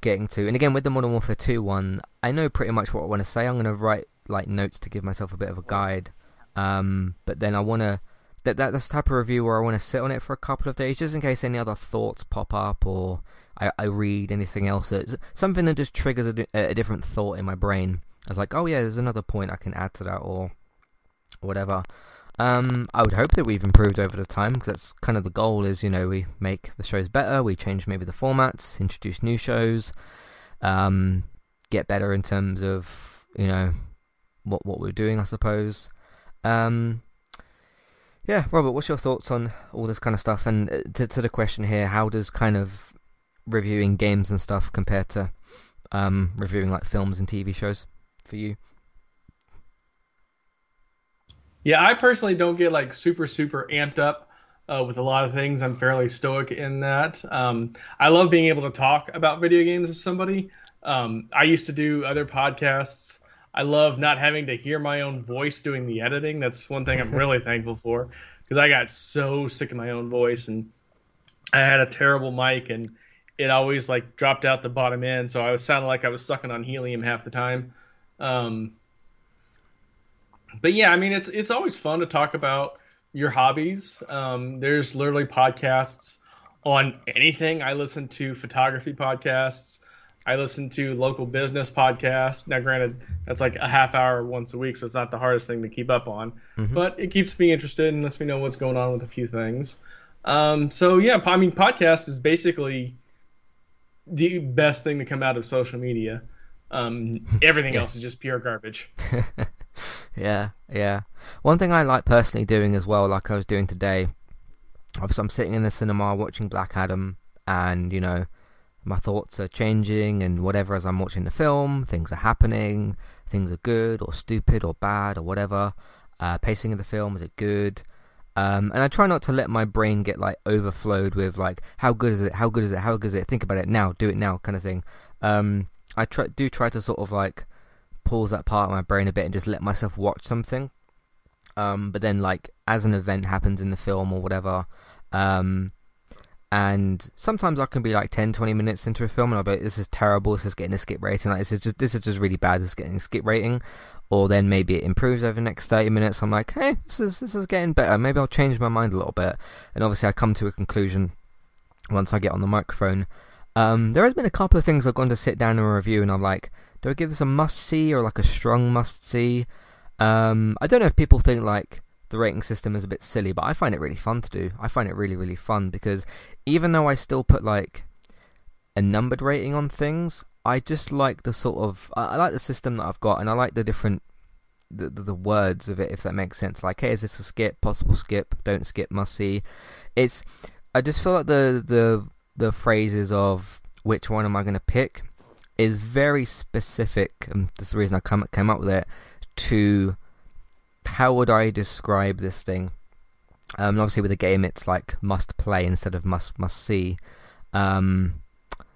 getting to. And again, with the Modern Warfare 2 one, I know pretty much what I want to say. I'm going to write like notes to give myself a bit of a guide, um, but then I want to. That, that that's the type of review where I want to sit on it for a couple of days, just in case any other thoughts pop up or I, I read anything else. Something that just triggers a, a different thought in my brain. I was like, oh yeah, there's another point I can add to that or whatever. Um, I would hope that we've improved over the time because that's kind of the goal. Is you know we make the shows better, we change maybe the formats, introduce new shows, um, get better in terms of you know what what we're doing, I suppose. Um, yeah, Robert, what's your thoughts on all this kind of stuff? And uh, to to the question here, how does kind of reviewing games and stuff compared to um, reviewing like films and TV shows for you? Yeah, I personally don't get like super super amped up uh, with a lot of things. I'm fairly stoic in that. Um, I love being able to talk about video games with somebody. Um, I used to do other podcasts. I love not having to hear my own voice doing the editing. That's one thing I'm really [laughs] thankful for because I got so sick of my own voice and I had a terrible mic and it always like dropped out the bottom end, so I was sounding like I was sucking on helium half the time. Um, but yeah, I mean, it's it's always fun to talk about your hobbies. Um, there's literally podcasts on anything. I listen to photography podcasts. I listen to local business podcasts. Now, granted, that's like a half hour once a week, so it's not the hardest thing to keep up on. Mm-hmm. But it keeps me interested and lets me know what's going on with a few things. Um, so yeah, I mean, podcast is basically the best thing to come out of social media. Um, everything [laughs] yeah. else is just pure garbage. [laughs] yeah, yeah. One thing I like personally doing as well, like I was doing today, obviously I'm sitting in the cinema watching Black Adam, and you know my thoughts are changing and whatever as I'm watching the film, things are happening, things are good or stupid or bad or whatever. Uh, pacing of the film is it good? Um, and I try not to let my brain get like overflowed with like how good is it, how good is it, how good is it, think about it now, do it now, kind of thing. Um, I try do try to sort of like pause that part of my brain a bit and just let myself watch something. Um, but then like as an event happens in the film or whatever, um, and sometimes I can be like 10, 20 minutes into a film and I'll be like, this is terrible, this is getting a skip rating, like this is just this is just really bad, this is getting a skip rating. Or then maybe it improves over the next thirty minutes. I'm like, hey, this is this is getting better. Maybe I'll change my mind a little bit. And obviously I come to a conclusion once I get on the microphone. Um, there has been a couple of things I've gone to sit down and review and I'm like, do I give this a must see or like a strong must see? Um, I don't know if people think like the rating system is a bit silly, but I find it really fun to do. I find it really, really fun because even though I still put like a numbered rating on things, I just like the sort of I, like the system that I've got, and I like the different the, the, the words of it, if that makes sense. Like, hey, is this a skip? Possible skip? Don't skip? Must see? It's I just feel like the the the phrases of which one am I going to pick is very specific, and that's the reason I come came up with it to how would I describe this thing? Um, obviously, with a game, it's like must play instead of must must see. Um,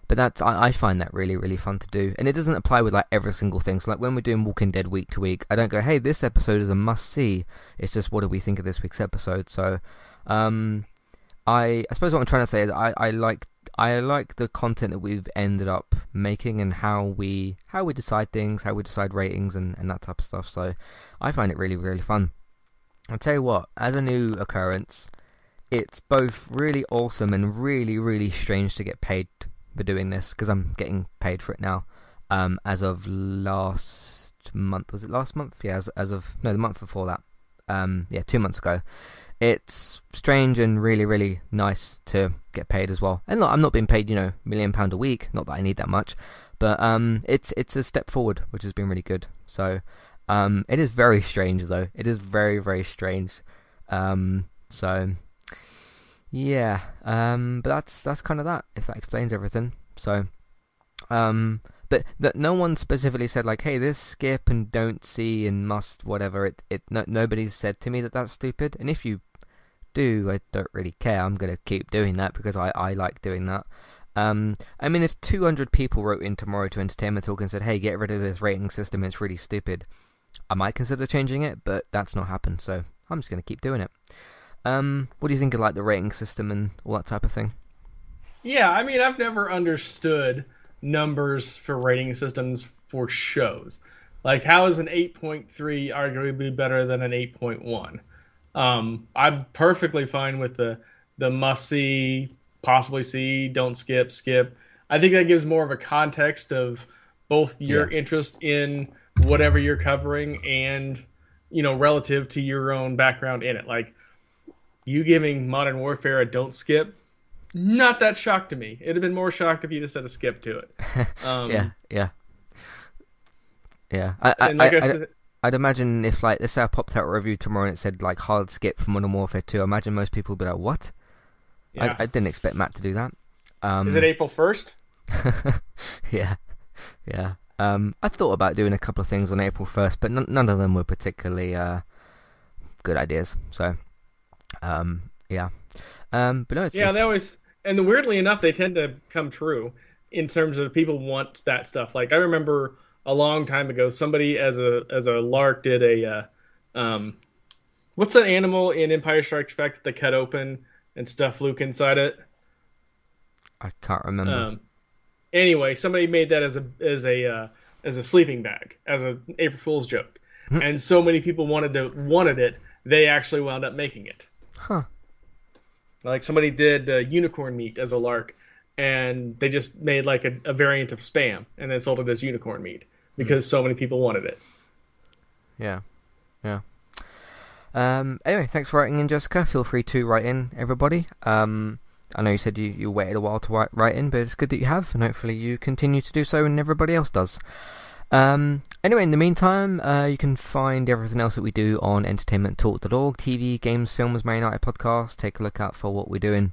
but that's I, I, find that really really fun to do, and it doesn't apply with like every single thing. So like when we're doing Walking Dead week to week, I don't go, hey, this episode is a must see. It's just what do we think of this week's episode? So, um, I I suppose what I'm trying to say is I I like I like the content that we've ended up making and how we how we decide things, how we decide ratings and, and that type of stuff. So I find it really really fun. I'll tell you what, as a new occurrence, it's both really awesome and really really strange to get paid for doing this because I'm getting paid for it now. Um, as of last month, was it last month? Yeah, as as of no, the month before that. Um, yeah, two months ago it's strange and really, really nice to get paid as well. And look, I'm not being paid, you know, million pound a week. Not that I need that much, but um, it's it's a step forward, which has been really good. So, um, it is very strange though. It is very, very strange. Um, so, yeah. Um, but that's that's kind of that. If that explains everything. So, um, but that no one specifically said like, "Hey, this skip and don't see and must whatever." It it no, nobody's said to me that that's stupid. And if you do, I don't really care. I'm gonna keep doing that because I I like doing that. Um, I mean, if 200 people wrote in tomorrow to Entertainment Talk and said, "Hey, get rid of this rating system. It's really stupid," I might consider changing it, but that's not happened. So I'm just gonna keep doing it. Um, what do you think of like the rating system and all that type of thing? Yeah, I mean, I've never understood numbers for rating systems for shows. Like, how is an 8.3 arguably better than an 8.1? Um, I'm perfectly fine with the the must see, possibly see, don't skip, skip. I think that gives more of a context of both your yeah. interest in whatever you're covering and you know relative to your own background in it. Like you giving Modern Warfare a don't skip not that shocked to me. It'd have been more shocked if you just said a skip to it. [laughs] Um, yeah, yeah, yeah. I, I, like I, I said, I'd imagine if like let's say I popped out a review tomorrow and it said like hard skip for Modern Warfare 2, I imagine most people would be like, "What?" Yeah. I, I didn't expect Matt to do that. Um, Is it April first? [laughs] yeah, yeah. Um, I thought about doing a couple of things on April first, but n- none of them were particularly uh, good ideas. So, um, yeah. Um, but no, yeah, just... they always and weirdly enough, they tend to come true in terms of people want that stuff. Like I remember a long time ago, somebody as a as a lark did a uh, um, what's that animal in Empire Strikes Back that they cut open and stuff Luke inside it? I can't remember. Um, anyway, somebody made that as a as a uh, as a sleeping bag as a April Fool's joke, hmm. and so many people wanted to wanted it, they actually wound up making it. Huh. Like somebody did uh, unicorn meat as a lark, and they just made like a, a, variant of spam and then sold it as unicorn meat because mm. so many people wanted it. Yeah, yeah. Um, anyway, thanks for writing in, Jessica. Feel free to write in, everybody. Um, I know you said you, you waited a while to write, write in, but it's good that you have, and hopefully you continue to do so, and everybody else does. Um, anyway, in the meantime, uh, you can find everything else that we do on entertainmenttalk.org, TV, games, films, Man United podcast. Take a look out for what we're doing.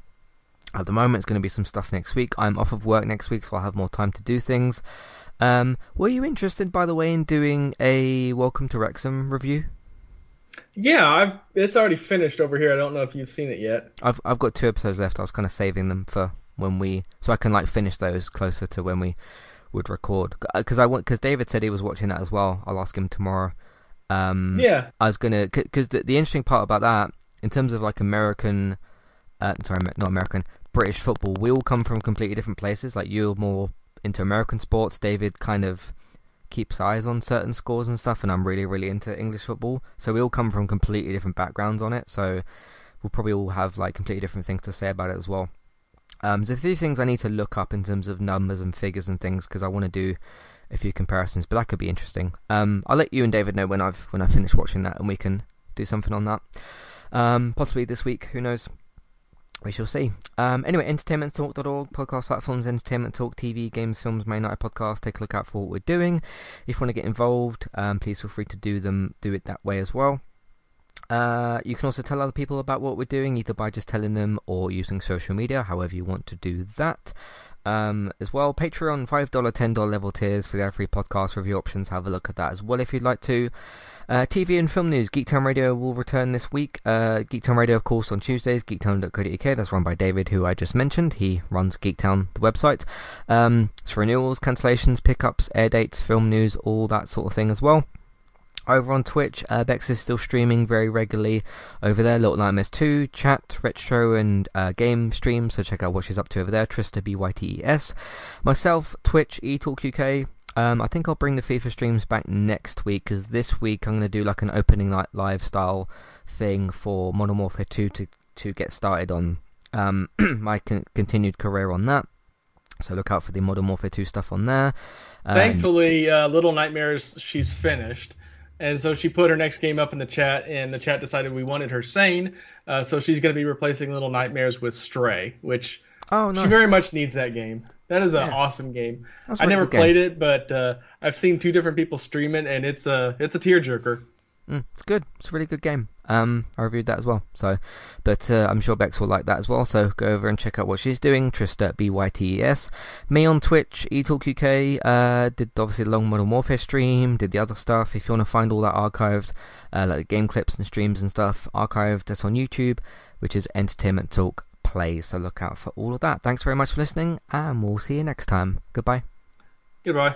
At the moment, it's going to be some stuff next week. I'm off of work next week, so I'll have more time to do things. Um, were you interested, by the way, in doing a Welcome to Wrexham review? Yeah, I've it's already finished over here. I don't know if you've seen it yet. I've I've got two episodes left. I was kind of saving them for when we so I can like finish those closer to when we would record because I want because David said he was watching that as well. I'll ask him tomorrow. Um, yeah, I was gonna because the, the interesting part about that in terms of like American, uh, sorry, not American, British football, we all come from completely different places. Like you're more into American sports. David kind of keeps eyes on certain scores and stuff, and I'm really really into English football. So we all come from completely different backgrounds on it. So we'll probably all have like completely different things to say about it as well. Um, there's a few things I need to look up in terms of numbers and figures and things because I want to do a few comparisons, but that could be interesting. Um, I'll let you and David know when I've when I finish watching that, and we can do something on that. Um, possibly this week, who knows? We shall see. Um, anyway, entertainmenttalk.org, podcast platforms, entertainment talk, TV, games, films, main night podcast. Take a look out for what we're doing. If you want to get involved, um, please feel free to do them, do it that way as well. Uh, you can also tell other people about what we're doing, either by just telling them or using social media, however you want to do that. Um, as well, Patreon, $5, $10 level tiers for the free podcast review options. Have a look at that as well if you'd like to. Uh, TV and film news. Geektown Radio will return this week. Uh, Geektown Radio, of course, on Tuesdays. Geektown.co.uk. That's run by David, who I just mentioned. He runs Geektown, the website. Um, it's renewals, cancellations, pickups, air dates, film news, all that sort of thing as well. Over on Twitch, uh, Bex is still streaming very regularly over there. Little Nightmares 2, chat, retro, and uh, game stream. So check out what she's up to over there. Trista B Y T E S. Myself, Twitch, eTalk UK. Um, I think I'll bring the FIFA streams back next week because this week I'm going to do like an opening night lifestyle thing for Modern Warfare 2 to to get started on um, [clears throat] my con- continued career on that. So look out for the Modern Warfare 2 stuff on there. Um, Thankfully, uh, Little Nightmares she's finished. And so she put her next game up in the chat, and the chat decided we wanted her sane. Uh, so she's going to be replacing Little Nightmares with Stray, which oh, nice. she very much needs that game. That is an yeah. awesome game. I never played game. it, but uh, I've seen two different people stream it, and it's a it's a tearjerker. Mm, it's good. It's a really good game. Um, I reviewed that as well. So, but uh, I'm sure Bex will like that as well. So go over and check out what she's doing. Trista B Y T E S. Me on Twitch, eTalk UK. Uh, did obviously the long Modern Warfare stream. Did the other stuff. If you want to find all that archived, uh, like game clips and streams and stuff, archived. That's on YouTube, which is Entertainment Talk Play. So look out for all of that. Thanks very much for listening, and we'll see you next time. Goodbye. Goodbye.